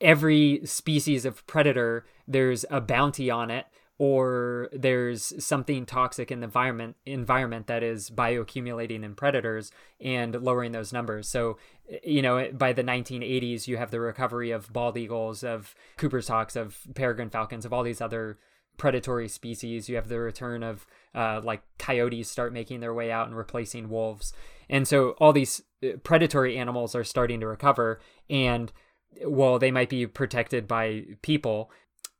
every species of predator there's a bounty on it or there's something toxic in the environment environment that is bioaccumulating in predators and lowering those numbers. So, you know, by the 1980s, you have the recovery of bald eagles, of Cooper's hawks, of peregrine falcons, of all these other predatory species. You have the return of uh, like coyotes start making their way out and replacing wolves, and so all these uh, predatory animals are starting to recover and while they might be protected by people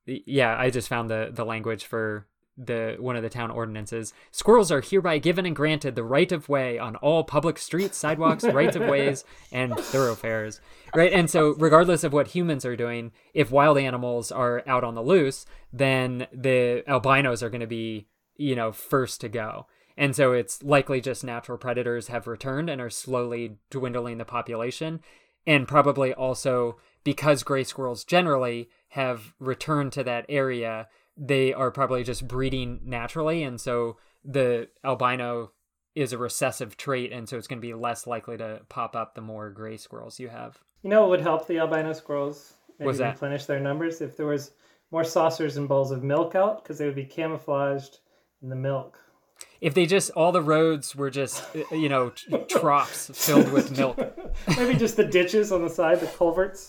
yeah, I just found the the language for the one of the town ordinances. Squirrels are hereby given and granted the right of way on all public streets, sidewalks, rights of ways, and thoroughfares. Right, and so regardless of what humans are doing, if wild animals are out on the loose, then the albinos are going to be you know first to go. And so it's likely just natural predators have returned and are slowly dwindling the population. And probably also because gray squirrels generally have returned to that area, they are probably just breeding naturally. And so the albino is a recessive trait. And so it's going to be less likely to pop up the more gray squirrels you have. You know it would help the albino squirrels maybe replenish their numbers? If there was more saucers and bowls of milk out, because they would be camouflaged in the milk. If they just all the roads were just uh, you know troughs filled with milk. Maybe just the ditches on the side, the culverts.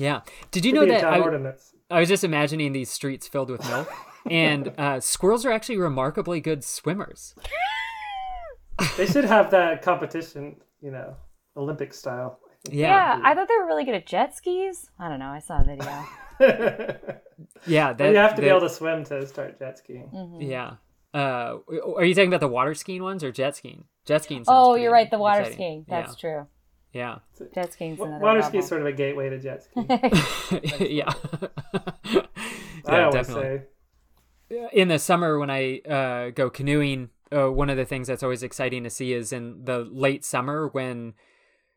Yeah. Did you Could know that I, ordinance. I was just imagining these streets filled with milk, and uh, squirrels are actually remarkably good swimmers. They should have that competition, you know, Olympic style. Yeah, Yeah, I thought they were really good at jet skis. I don't know. I saw a video. yeah. But you have to be able to swim to start jet skiing. Yeah. Uh, are you talking about the water skiing ones or jet skiing? Jet skiing. oh, you're right. The water exciting. skiing. That's true. Yeah. Jet skiing's another Water level. ski is sort of a gateway to jet skiing. Yeah. yeah. I always definitely. say. in the summer when I uh, go canoeing, uh, one of the things that's always exciting to see is in the late summer when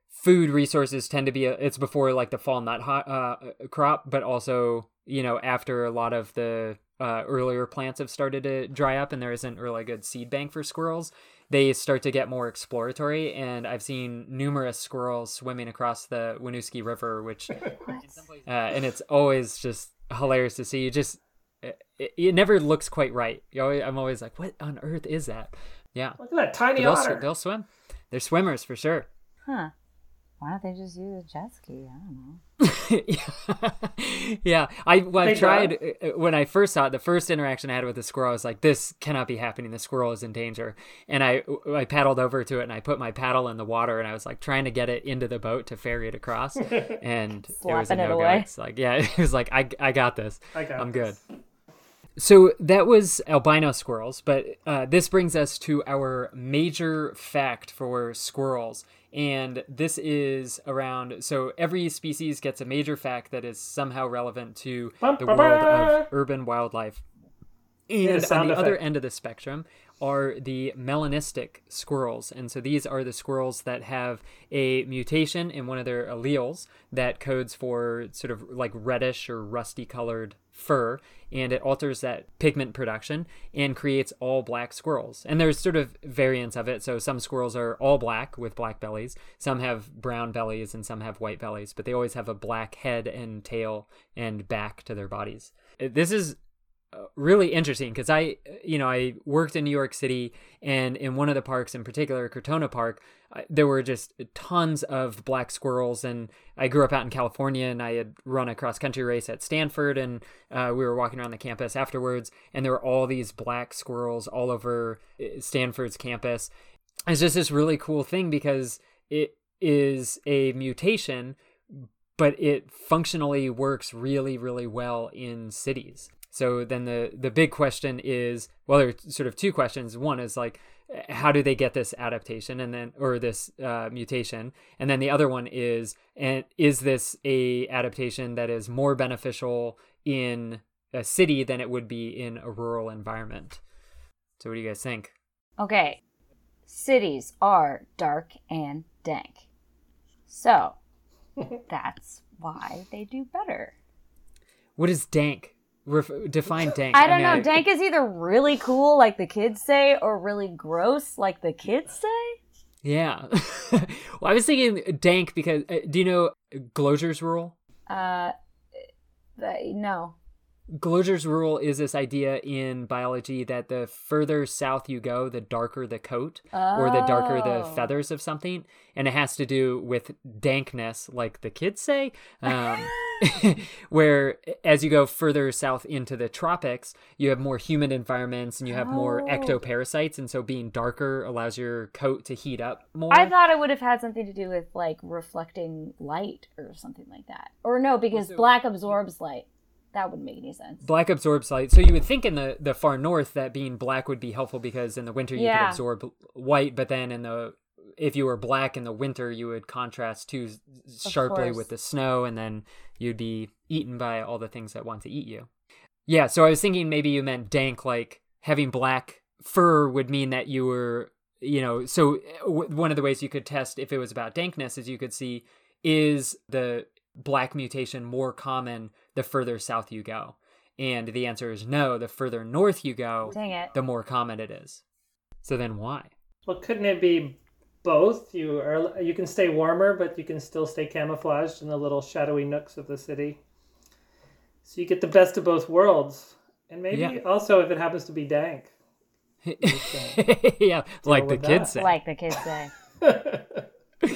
food resources tend to be a, it's before like the fall nut ho- uh, crop, but also you know after a lot of the uh, earlier plants have started to dry up and there isn't really a good seed bank for squirrels. They start to get more exploratory, and I've seen numerous squirrels swimming across the Winooski River, which uh, and it's always just hilarious to see. You just it, it never looks quite right. You always, I'm always like, what on earth is that? Yeah, Look at that tiny they'll, otter. they'll swim. They're swimmers for sure. Huh. Why don't they just use a jet ski? I don't know. yeah. yeah, I well, I They tried uh, when I first saw it. The first interaction I had with the squirrel, I was like, "This cannot be happening. The squirrel is in danger." And I I paddled over to it and I put my paddle in the water and I was like trying to get it into the boat to ferry it across, and it was a Slapping it no go. away. It's like, yeah, it was like I I got this. I got I'm this. good. So that was albino squirrels, but uh, this brings us to our major fact for squirrels. And this is around so every species gets a major fact that is somehow relevant to the world of urban wildlife. And on the other end of the spectrum are the melanistic squirrels. And so these are the squirrels that have a mutation in one of their alleles that codes for sort of like reddish or rusty colored fur. And it alters that pigment production and creates all black squirrels. And there's sort of variants of it. So some squirrels are all black with black bellies, some have brown bellies, and some have white bellies, but they always have a black head and tail and back to their bodies. This is really interesting because I, you know, I worked in New York City, and in one of the parks, in particular, Crotona Park, there were just tons of black squirrels. And I grew up out in California, and I had run a cross country race at Stanford, and uh, we were walking around the campus afterwards, and there were all these black squirrels all over uh, Stanford's campus. It's just this really cool thing because it is a mutation but it functionally works really really well in cities so then the the big question is well there's sort of two questions one is like how do they get this adaptation and then or this uh, mutation and then the other one is and is this a adaptation that is more beneficial in a city than it would be in a rural environment so what do you guys think Okay. Cities are dark and dank. So, that's why they do better. what is dank Ref- define dank I don't mean, know. Dank is either really cool, like the kids say, or really gross, like the kids say. Yeah. well, I was thinking dank because uh, do you know Gloger's rule? Uh, no. Gloger's rule is this idea in biology that the further south you go, the darker the coat or the darker the Oh. feathers of something. And it has to do with dankness, like the kids say, um, where as you go further south into the tropics, you have more humid environments and you have more Oh. ectoparasites. And so being darker allows your coat to heat up more. I thought it would have had something to do with like reflecting light or something like that. Or no, because black absorbs light. That wouldn't make any sense. Black absorbs light. So you would think in the, the far north that being black would be helpful because in the winter you Yeah. could absorb white, but then in the if you were black in the winter you would contrast too sharply with the snow and then you'd be eaten by all the things that want to eat you. Yeah, so I was thinking maybe you meant dank like having black fur would mean that you were you know so uh, w- one of the ways you could test if it was about dankness is you could see is the black mutation more common the further south you go and the answer is no the further north you go Dang it. the more common it is so then why Well, couldn't it be both? You are you can stay warmer, but you can still stay camouflaged in the little shadowy nooks of the city. So you get the best of both worlds, and maybe Yeah. also if it happens to be dank. yeah like the kids that. say Like the kids say.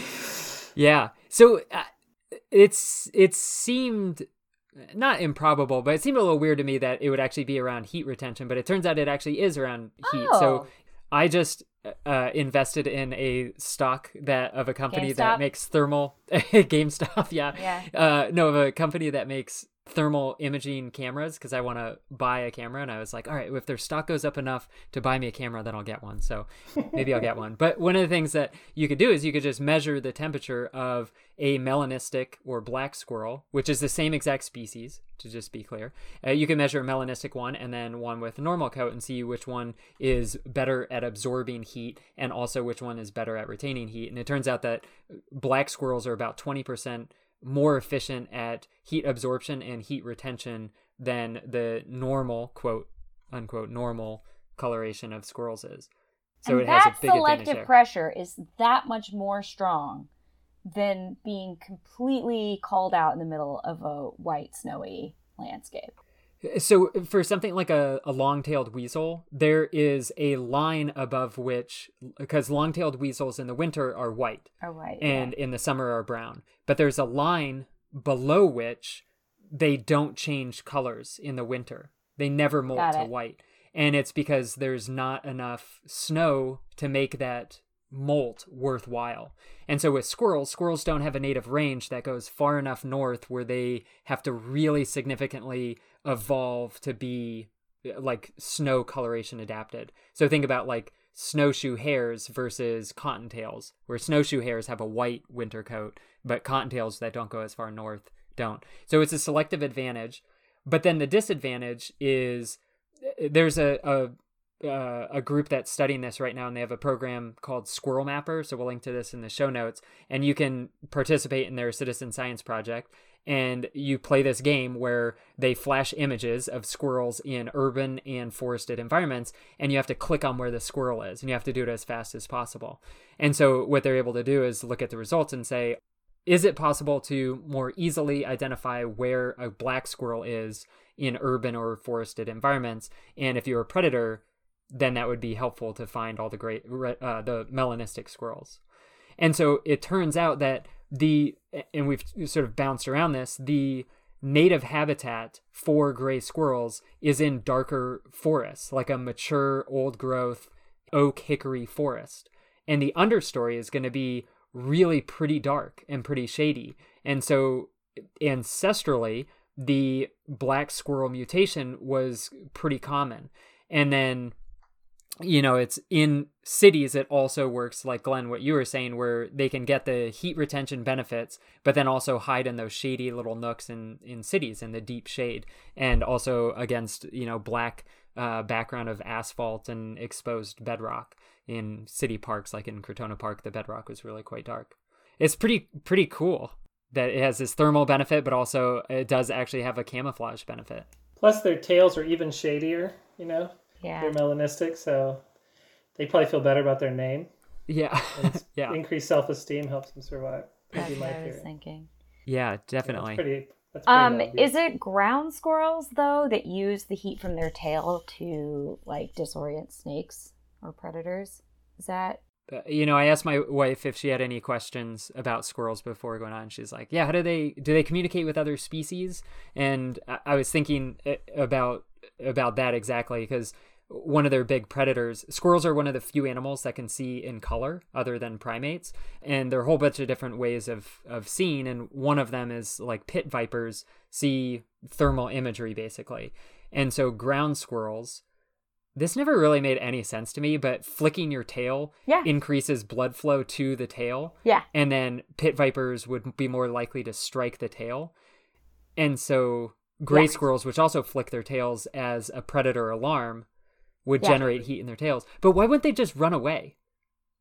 Yeah. So uh, it's it seemed not improbable, but it seemed a little weird to me that it would actually be around heat retention. But it turns out it actually is around heat. Oh. So I just uh, invested in a stock that of a company GameStop? that makes thermal GameStop. Yeah. Yeah. Uh, no, of a company that makes thermal imaging cameras because I want to buy a camera and I was like, all right, if their stock goes up enough to buy me a camera, then I'll get one. So maybe I'll get one. But one of the things that you could do is you could just measure the temperature of a melanistic or black squirrel, which is the same exact species, to just be clear. Uh, you can measure a melanistic one and then one with a normal coat and see which one is better at absorbing heat and also which one is better at retaining heat. And it turns out that black squirrels are about 20% more efficient at heat absorption and heat retention than the normal quote unquote normal coloration of squirrels is. So and it has that a big advantage selective pressure is that much more strong than being completely called out in the middle of a white snowy landscape. So for something like a, a long-tailed weasel, there is a line above which because long-tailed weasels in the winter are white Or white. and in the summer are brown. But there's a line below which they don't change colors in the winter. They never molt to white. And it's because there's not enough snow to make that molt worthwhile. And so with squirrels, squirrels don't have a native range that goes far enough north where they have to really significantly evolve to be uh, like snow coloration adapted. So think about like snowshoe hares versus cottontails, where snowshoe hares have a white winter coat, but cottontails that don't go as far north don't. So it's a selective advantage. But then the disadvantage is there's a, a uh, a group that's studying this right now, and they have a program called Squirrel Mapper. So we'll link to this in the show notes, and you can participate in their citizen science project. And you play this game where they flash images of squirrels in urban and forested environments, and you have to click on where the squirrel is, and you have to do it as fast as possible. And so what they're able to do is look at the results and say, is it possible to more easily identify where a black squirrel is in urban or forested environments? And if you're a predator, then that would be helpful to find all the great uh, the melanistic squirrels. And so it turns out that the and we've sort of bounced around this the native habitat for gray squirrels is in darker forests, like a mature old growth oak hickory forest. And the understory is going to be really pretty dark and pretty shady. And so ancestrally, the black squirrel mutation was pretty common. And then you know, it's in cities, it also works like Glenn, what you were saying, where they can get the heat retention benefits, but then also hide in those shady little nooks in, in cities in the deep shade, and also against, you know, black uh, background of asphalt and exposed bedrock in city parks, like in Crotona Park, the bedrock was really quite dark. It's pretty, pretty cool that it has this thermal benefit, but also it does actually have a camouflage benefit. Plus, their tails are even shadier, you know? Yeah. They're melanistic, so they probably feel better about their name. Yeah. yeah. Increased self esteem helps them survive. That's what I was thinking. Yeah, definitely. Yeah, that's pretty, that's pretty Um, obvious. is it ground squirrels though that use the heat from their tail to like disorient snakes or predators? Is that Uh, you know, I asked my wife if she had any questions about squirrels before going on. She's like, "Yeah, how do they do they communicate with other species?" And I, I was thinking uh, about about that exactly because one of their big predators, squirrels are one of the few animals that can see in color other than primates, and there are a whole bunch of different ways of of seeing. And one of them is like pit vipers see thermal imagery basically, and so ground squirrels this never really made any sense to me, but flicking your tail Yeah. increases blood flow to the tail. Yeah. And then pit vipers would be more likely to strike the tail. And so gray squirrels, which also flick their tails as a predator alarm, would Yeah. generate heat in their tails. But why wouldn't they just run away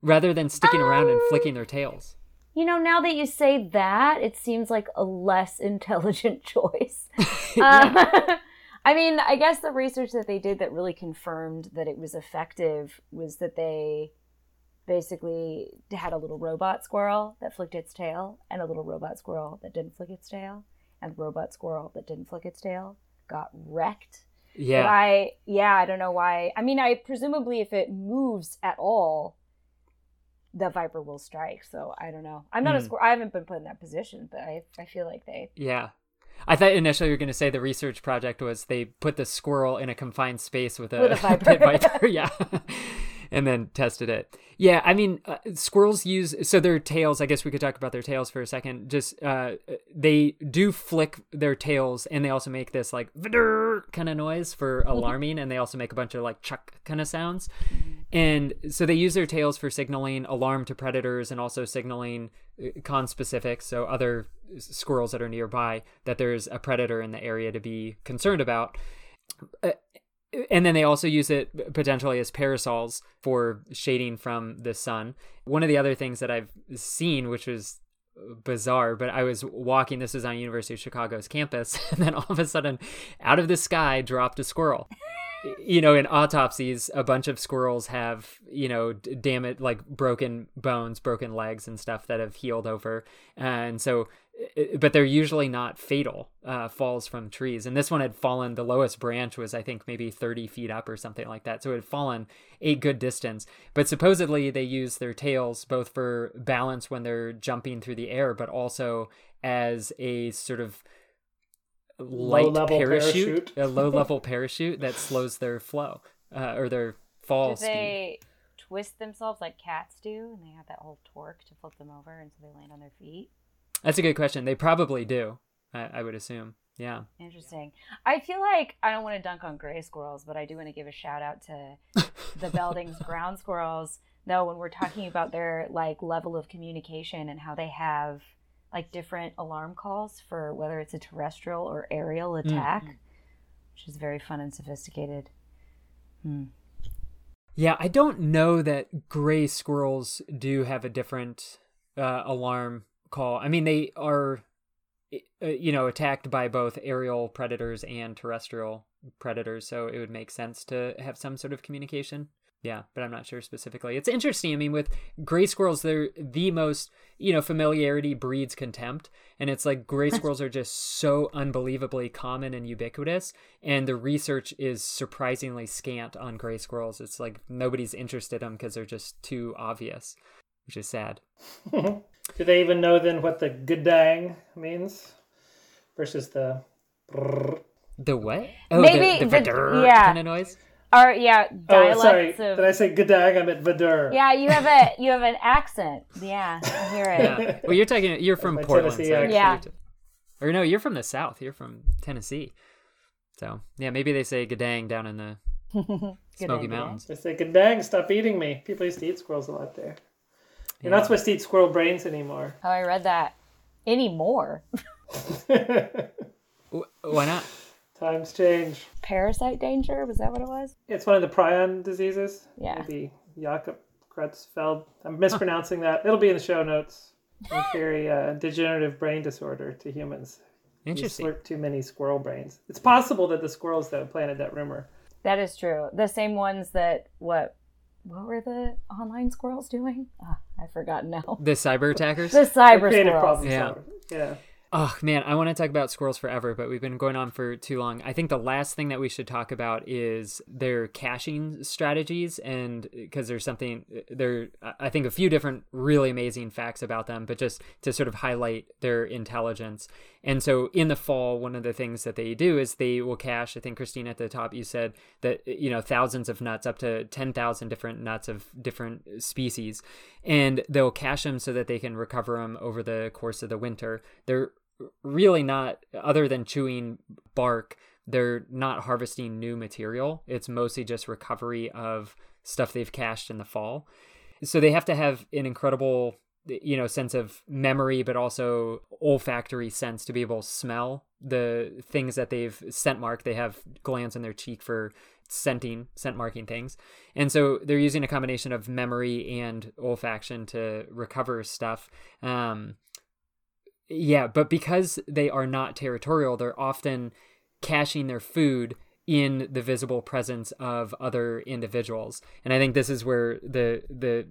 rather than sticking around and Um, flicking their tails? You know, now that you say that, it seems like a less intelligent choice. Uh, I mean, I guess the research that they did that really confirmed that it was effective was that they basically had a little robot squirrel that flicked its tail and a little robot squirrel that didn't flick its tail. And the robot squirrel that didn't flick its tail got wrecked. But yeah. I, yeah, I don't know why. I mean, I presumably if it moves at all, the viper will strike. So I don't know. I'm not a Hmm. squirrel. I haven't been put in that position, but I, I feel like they. Yeah. I thought initially you were going to say the research project was they put the squirrel in a confined space with a, With a viper. pit viper. yeah. and then tested it. Yeah, I mean, uh, squirrels use so their tails. I guess we could talk about their tails for a second. Just uh, they do flick their tails, and they also make this like kind of noise for alarming, and they also make a bunch of like chuck kind of sounds. And so they use their tails for signaling alarm to predators and also signaling conspecifics, so other squirrels that are nearby, that there's a predator in the area to be concerned about. And then they also use it potentially as parasols for shading from the sun. One of the other things that I've seen, which was bizarre, but I was walking, this was on University of Chicago's campus, and then all of a sudden, out of the sky dropped a squirrel. you know, in autopsies, a bunch of squirrels have, you know, damn it, like broken bones, broken legs, and stuff that have healed over. And so, but they're usually not fatal uh, falls from trees. And this one had fallen, the lowest branch was, I think, maybe 30 feet up or something like that. So it had fallen a good distance. But supposedly they use their tails both for balance when they're jumping through the air, but also as a sort of light Low-level parachute, parachute. a low level parachute that slows their flow uh, or their fall Do speed. they twist themselves like cats do, and they have that whole torque to flip them over, and so they land on their feet? That's a good question. They probably do. I, I would assume. Yeah. Interesting. I feel like I don't want to dunk on gray squirrels, but I do want to give a shout out to the Belding's ground squirrels. Though when we're talking about their like level of communication and how they have like different alarm calls for whether it's a terrestrial or aerial attack, which is very fun and sophisticated. Yeah, I don't know that gray squirrels do have a different uh, alarm call. I mean, they are, uh, you know, attacked by both aerial predators and terrestrial predators, so it would make sense to have some sort of communication. Yeah, but I'm not sure specifically. It's interesting. I mean, with gray squirrels, they're the most, you know, familiarity breeds contempt. And it's like gray squirrels are just so unbelievably common and ubiquitous. And the research is surprisingly scant on gray squirrels. It's like nobody's interested in them because they're just too obvious, which is sad. Do they even know then what the good dang means versus the brrr? The what? Oh, Maybe the, the, the- yeah. kind of noise. Or yeah, Oh, dialects sorry. of Did I say good dang? I meant vadur. Yeah, you have a you have an accent. Yeah, I hear it. Yeah. Well, you're talking. You're from Portland, Tennessee so accent. Yeah. Or no, you're from the South. You're from Tennessee. So yeah, maybe they say "gadang" down in the Smoky. Mountains. They say good dang, stop eating me. People used to eat squirrels a lot there. You're not supposed to eat squirrel brains anymore. Oh, I read that. Anymore. Wh- Why not? Times change. Parasite danger? Was that what it was? It's one of the prion diseases. Yeah. Maybe Jakob Creutzfeldt. I'm mispronouncing that. It'll be in the show notes. They carry a degenerative brain disorder to humans. Interesting. You slurp too many squirrel brains. It's possible that the squirrels that planted that rumor. That is true. The same ones that what what were the online squirrels doing? Ah, I've forgotten now. The cyber attackers. The cyber squirrels. Yeah. Yeah. Oh man, I want to talk about squirrels forever, but we've been going on for too long. I think the last thing that we should talk about is their caching strategies, and uh, because there's something uh, there, I think a few different really amazing facts about them, but just to sort of highlight their intelligence. And so in the fall, one of the things that they do is they will cache. I think Christine at the top you said that uh, you know thousands of nuts, up to ten thousand different nuts of different species, and they'll cache them so that they can recover them over the course of the winter. They're really not other than chewing bark they're not harvesting new material. It's mostly just recovery of stuff they've cached in the fall. So they have to have an incredible you know sense of memory but also olfactory sense to be able to smell the things that they've scent marked. They have glands in their cheek for scenting scent marking things and so they're using a combination of memory and olfaction to recover stuff um, yeah, but because they are not territorial, they're often caching their food in the visible presence of other individuals. And I think this is where the the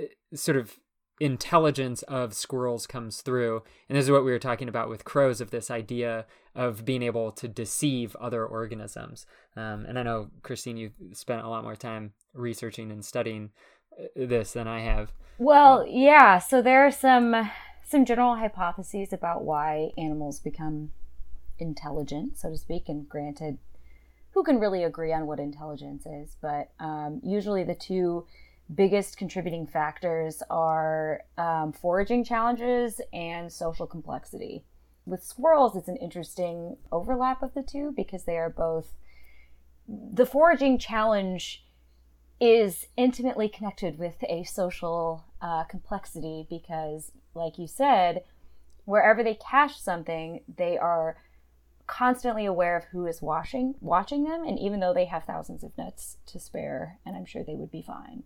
uh, sort of intelligence of squirrels comes through. And this is what we were talking about with crows of this idea of being able to deceive other organisms. Um, and I know Christine, you spent a lot more time researching and studying uh, this than I have. Well, yeah. So there are some some general hypotheses about why animals become intelligent, so to speak. And granted, who can really agree on what intelligence is? But um, usually, the two biggest contributing factors are um, foraging challenges and social complexity. With squirrels, it's an interesting overlap of the two because they are both the foraging challenge is intimately connected with a social uh, complexity because, like you said, wherever they cache something, they are constantly aware of who is watching watching them, and even though they have thousands of nuts to spare, and I'm sure they would be fine.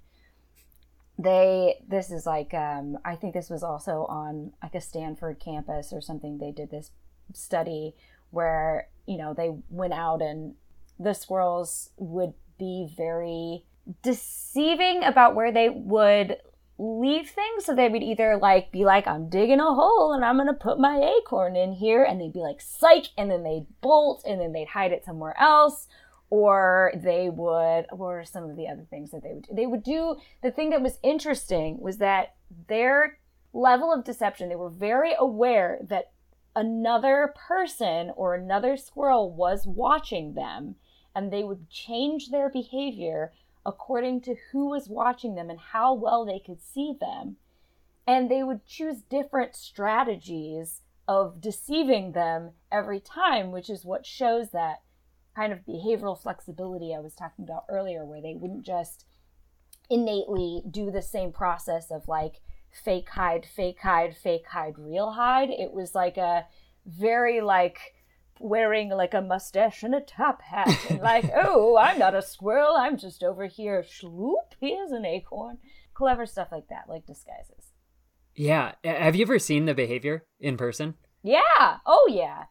They this is like um, I think this was also on like a Stanford campus or something. They did this study where you know they went out and the squirrels would be very deceiving about where they would leave things. So they would either like be like, I'm digging a hole and I'm gonna put my acorn in here, and they'd be like, psych, and then they'd bolt and then they'd hide it somewhere else. Or they would, what are some of the other things that they would do? They would do, the thing that was interesting was that their level of deception, they were very aware that another person or another squirrel was watching them and they would change their behavior according to who was watching them and how well they could see them. And they would choose different strategies of deceiving them every time, which is what shows that kind of behavioral flexibility I was talking about earlier, where they wouldn't just innately do the same process of like fake hide, fake hide, fake hide, real hide. It was like a very like wearing like a mustache and a top hat and like, oh, I'm not a squirrel, I'm just over here. Shloop, here's an acorn. Clever stuff like that, like disguises. Yeah. Have you ever seen the behavior in person? Yeah. Oh yeah.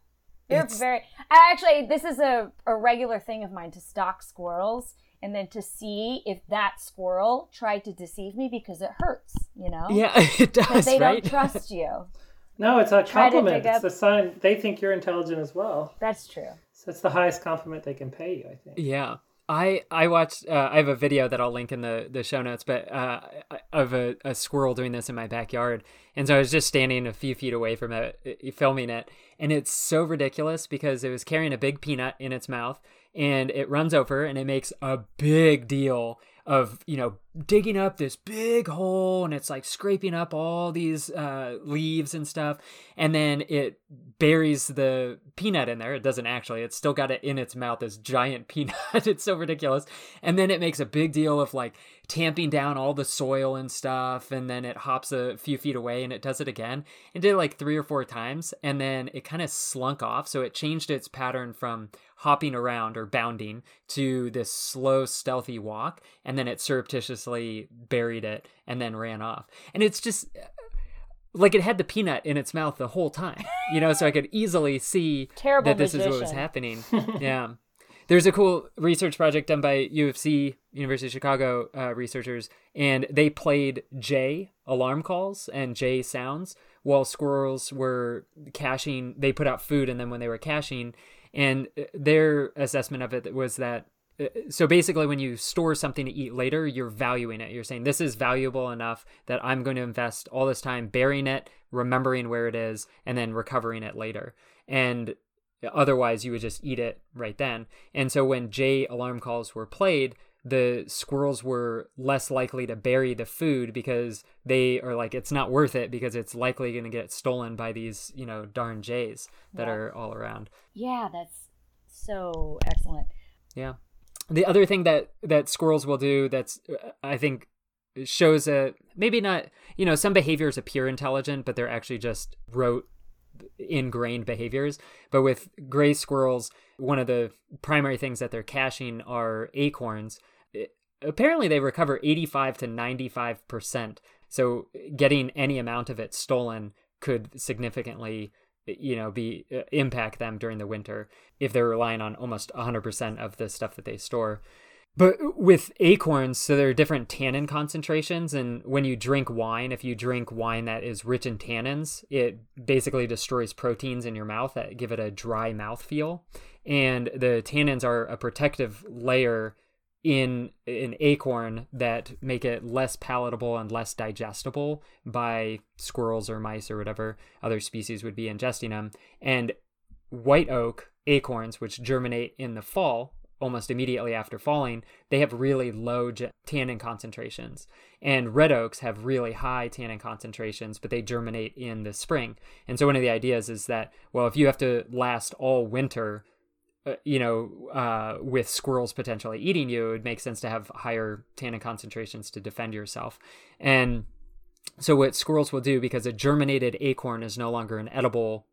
They're It's- very actually this is a, a regular thing of mine to stalk squirrels and then to see if that squirrel tried to deceive me because it hurts, you know? Yeah, it Because does, they right? don't trust you. No, it's a compliment. dig It's up- the sign they think you're intelligent as well. That's true. So it's the highest compliment they can pay you, I think. Yeah. I I watched. Uh, I have a video that I'll link in the, the show notes, but uh, of a, a squirrel doing this in my backyard, and so I was just standing a few feet away from it, filming it, and it's so ridiculous because it was carrying a big peanut in its mouth, and it runs over and it makes a big deal of you know digging up this big hole and it's like scraping up all these uh, leaves and stuff and then it buries the peanut in there. It doesn't actually it's still got it in its mouth this giant peanut. It's so ridiculous. And then it makes a big deal of like tamping down all the soil and stuff and then it hops a few feet away and it does it again. It did it like three or four times and then it kind of slunk off. So it changed its pattern from hopping around or bounding to this slow stealthy walk and then it buried it and then ran off. And it's just like it had the peanut in its mouth the whole time you know so i could easily see Terrible that this is what was happening. Yeah. There's a cool research project done by ufc university of chicago uh, researchers and they played jay alarm calls and jay sounds while squirrels were caching they put out food and then when they were caching and uh, their assessment of it was that so basically when you store something to eat later you're valuing it you're saying this is valuable enough that i'm going to invest all this time burying it remembering where it is and then recovering it later and otherwise you would just eat it right then and so when jay alarm calls were played the squirrels were less likely to bury the food because they are like it's not worth it because it's likely going to get stolen by these you know darn jays that Yeah. are all around Yeah, that's so excellent. yeah. The other thing that that squirrels will do that's uh, I think shows a maybe not you know some behaviors appear intelligent but they're actually just rote ingrained behaviors. But with gray squirrels one of the primary things that they're caching are acorns. Apparently they recover 85 to 95 percent. So getting any amount of it stolen could significantly you know be uh, impact them during the winter if they're relying on almost 100% of the stuff that they store. But with acorns so there are different tannin concentrations and when you drink wine if you drink wine that is rich in tannins it basically destroys proteins in your mouth that give it a dry mouth feel and the tannins are a protective layer in an acorn that make it less palatable and less digestible by squirrels or mice or whatever other species would be ingesting them and white oak acorns which germinate in the fall almost immediately after falling they have really low tannin concentrations. And red oaks have really high tannin concentrations but they germinate in the spring. And so one of the ideas is that well if you have to last all winter uh, you know, uh, with squirrels potentially eating you, it would make sense to have higher tannin concentrations to defend yourself. And so, what squirrels will do, because a germinated acorn is no longer an edible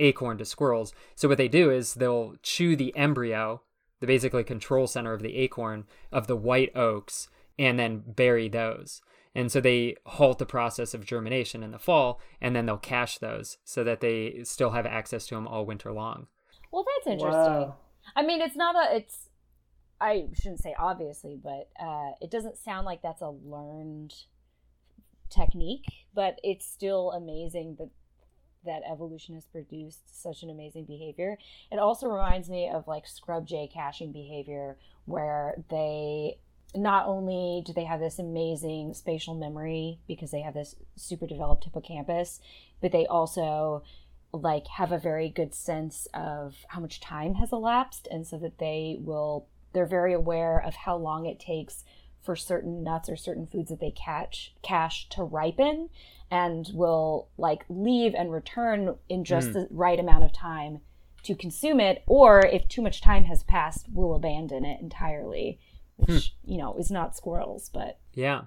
acorn to squirrels, so what they do is they'll chew the embryo, the basically control center of the acorn of the white oaks, and then bury those. And so they halt the process of germination in the fall, and then they'll cache those so that they still have access to them all winter long. Well, that's interesting. Wow. I mean, it's not a. It's. I shouldn't say obviously, but uh, it doesn't sound like that's a learned technique. But it's still amazing that that evolution has produced such an amazing behavior. It also reminds me of like scrub jay caching behavior, where they not only do they have this amazing spatial memory because they have this super developed hippocampus, but they also like have a very good sense of how much time has elapsed and so that they will they're very aware of how long it takes for certain nuts or certain foods that they catch cache to ripen and will like leave and return in just Mm. the right amount of time to consume it or if too much time has passed will abandon it entirely which you know is not squirrels but Yeah.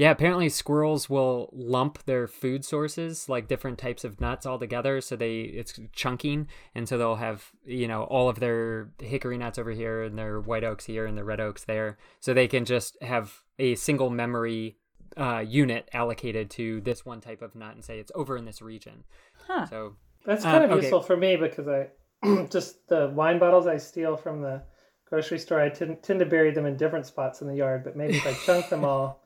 Yeah, apparently squirrels will lump their food sources, like different types of nuts, all together. So they it's chunking, and so they'll have you know all of their hickory nuts over here, and their white oaks here, and their red oaks there. So they can just have a single memory uh, unit allocated to this one type of nut, and say it's over in this region. Huh. So That's Uh, kind of okay. useful for me because I just the wine bottles I steal from the grocery store. I tend, tend to bury them in different spots in the yard, but maybe if I chunk them all,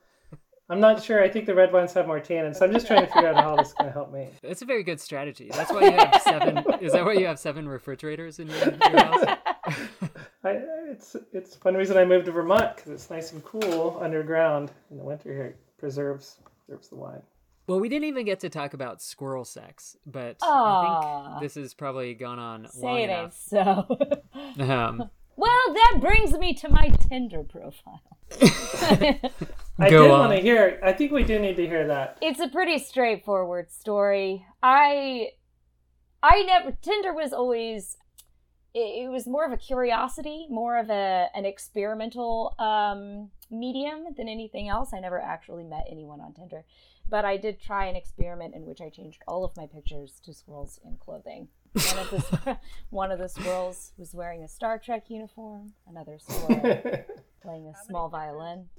I'm not sure. I think the red wines have more tannin, so I'm just trying to figure out how this is going to help me. that's a very good strategy. That's why you have seven. is that why you have seven refrigerators in your, your house? I, it's it's one reason I moved to Vermont because it's nice and cool underground in the winter here. It preserves preserves the wine. Well, we didn't even get to talk about squirrel sex, but I think this has probably gone on long Say it enough. so. Um, well, that brings me to my Tinder profile. I Go did on. want to hear. I think we do need to hear that. it's a pretty straightforward story. I I never Tinder was always it, it was more of a curiosity, more of a an experimental um medium than anything else. I never actually met anyone on Tinder, but I did try an experiment in which I changed all of my pictures to squirrels in clothing. One of the one of the squirrels was wearing a Star Trek uniform. Another squirrel playing a small violin.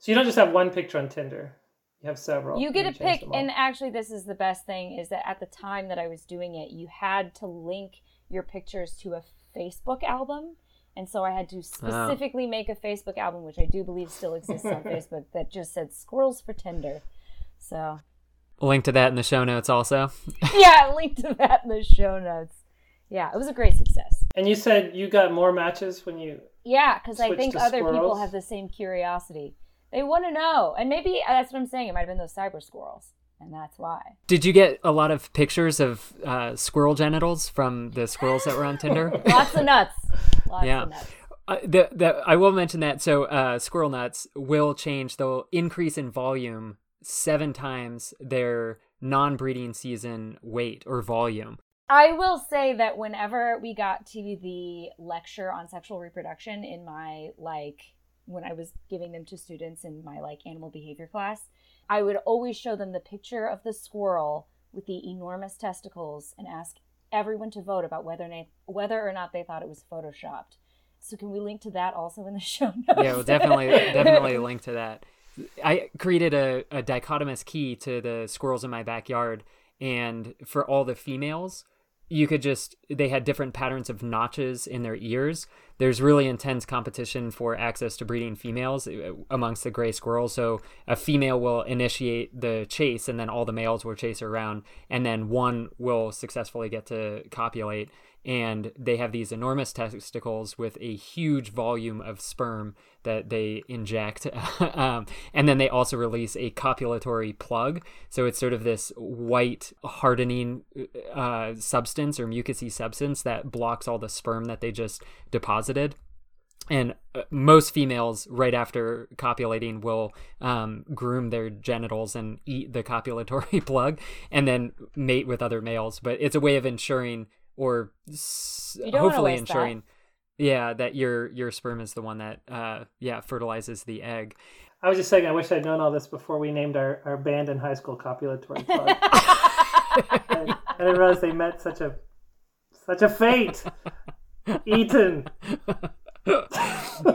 So you don't just have one picture on Tinder. You have several. You get to change pick, and actually, this is the best thing: is that at the time that I was doing it, you had to link your pictures to a Facebook album, and so I had to ah. specifically make a Facebook album, which I do believe still exists on Facebook, that just said "Squirrels for Tinder." So, link to that in the show notes also. yeah, link to that in the show notes. Yeah, it was a great success. And you said you got more matches when you. Yeah, because I think to other people have the same curiosity. They want to know, and maybe uh, that's what I'm saying. It might have been those cyber squirrels, and that's why. Did you get a lot of pictures of uh, squirrel genitals from the squirrels that were on Tinder? Lots of nuts. Lots Yeah. of nuts. Uh, the, the, I will mention that. So, uh, squirrel nuts will change, they'll increase in volume seven times their non breeding season weight or volume. I will say that whenever we got to the lecture on sexual reproduction in my like when I was giving them to students in my like animal behavior class, I would always show them the picture of the squirrel with the enormous testicles and ask everyone to vote about whether na- whether or not they thought it was photoshopped. So can we link to that also in the show notes? Yeah, we'll definitely, definitely link to that. I created a, a dichotomous key to the squirrels in my backyard, and for all the females, you could just they had different patterns of notches in their ears. There's really intense competition for access to breeding females uh, amongst the gray squirrels. So a female will initiate the chase, and then all the males will chase around, and then one will successfully get to copulate. And they have these enormous testicles with a huge volume of sperm that they inject. um, and then they also release a copulatory plug. So it's sort of this white hardening uh, substance or mucousy substance that blocks all the sperm that they just deposited. And uh, most females, right after copulating, will um, groom their genitals and eat the copulatory plug and then mate with other males. But it's a way of ensuring or s- You don't wanna hopefully waste that. ensuring yeah that your your sperm is the one that uh yeah fertilizes the egg I was just saying, I wish I'd known all this before we named our, our band in high school copulatory plug. I, I didn't realize they met such a such a fate. Eaton.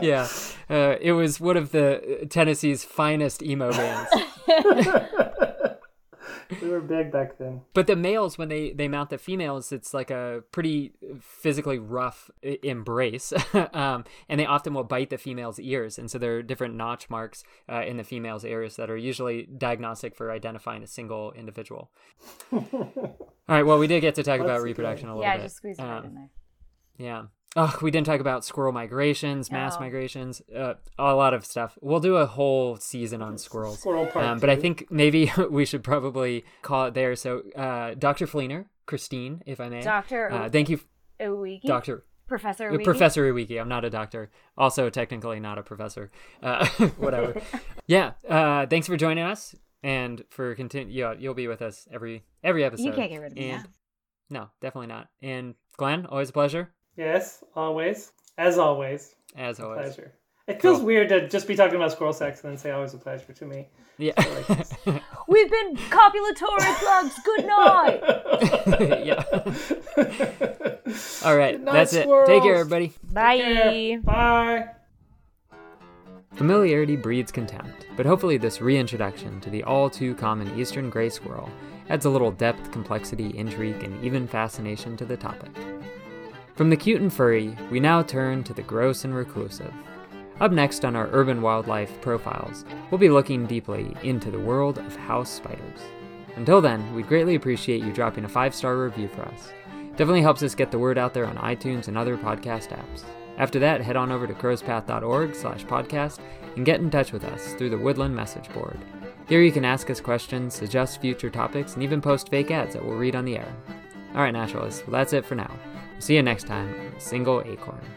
yeah uh, it was one of the tennessee's finest emo bands We were big back then. but the males when they they mount the females it's like a pretty physically rough embrace um, and they often will bite the female's ears and so there are different notch marks uh, in the female's ears that are usually diagnostic for identifying a single individual all right well we did get to talk about Let's reproduction a little yeah, bit Yeah, just squeeze it right Um, in there. Yeah. Oh, we didn't talk about squirrel migrations, mass migrations, uh, a lot of stuff. We'll do a whole season on squirrels. Squirrel part Um, but I think maybe we should probably call it there. So, uh, Dr. Fleener, Christine, if I may. Dr. Uh, thank you, Uwiki? Dr. Professor Uwiki? Professor Iwiki. I'm not a doctor. Also, technically not a professor. Uh, whatever. yeah. Uh, thanks for joining us and for continue. Yeah, you'll be with us every every episode. You can't get rid of me And, No, definitely not. And Glenn, always a pleasure, Yes, always. As always. as always. Pleasure. It feels Cool. weird to just be talking about squirrel sex and then say oh, always a pleasure to me. Yeah. We've been copulatory plugs. Good night. yeah. All right, night, that's it. Take care, everybody. Bye. Bye. Familiarity breeds contempt, but hopefully, this reintroduction to the all too common eastern gray squirrel adds a little depth, complexity, intrigue, and even fascination to the topic. From the cute and furry, we now turn to the gross and reclusive. Up next on our urban wildlife profiles, we'll be looking deeply into the world of house spiders. Until then, we'd greatly appreciate you dropping a five star review for us. Definitely helps us get the word out there on iTunes and other podcast apps. After that, head on over to crowspath.org slash podcast and get in touch with us through the Woodland message board. Here you can ask us questions, suggest future topics, and even post fake ads that we'll read on the air. Alright, naturalists, well that's it for now. See you next time on Single Acorn.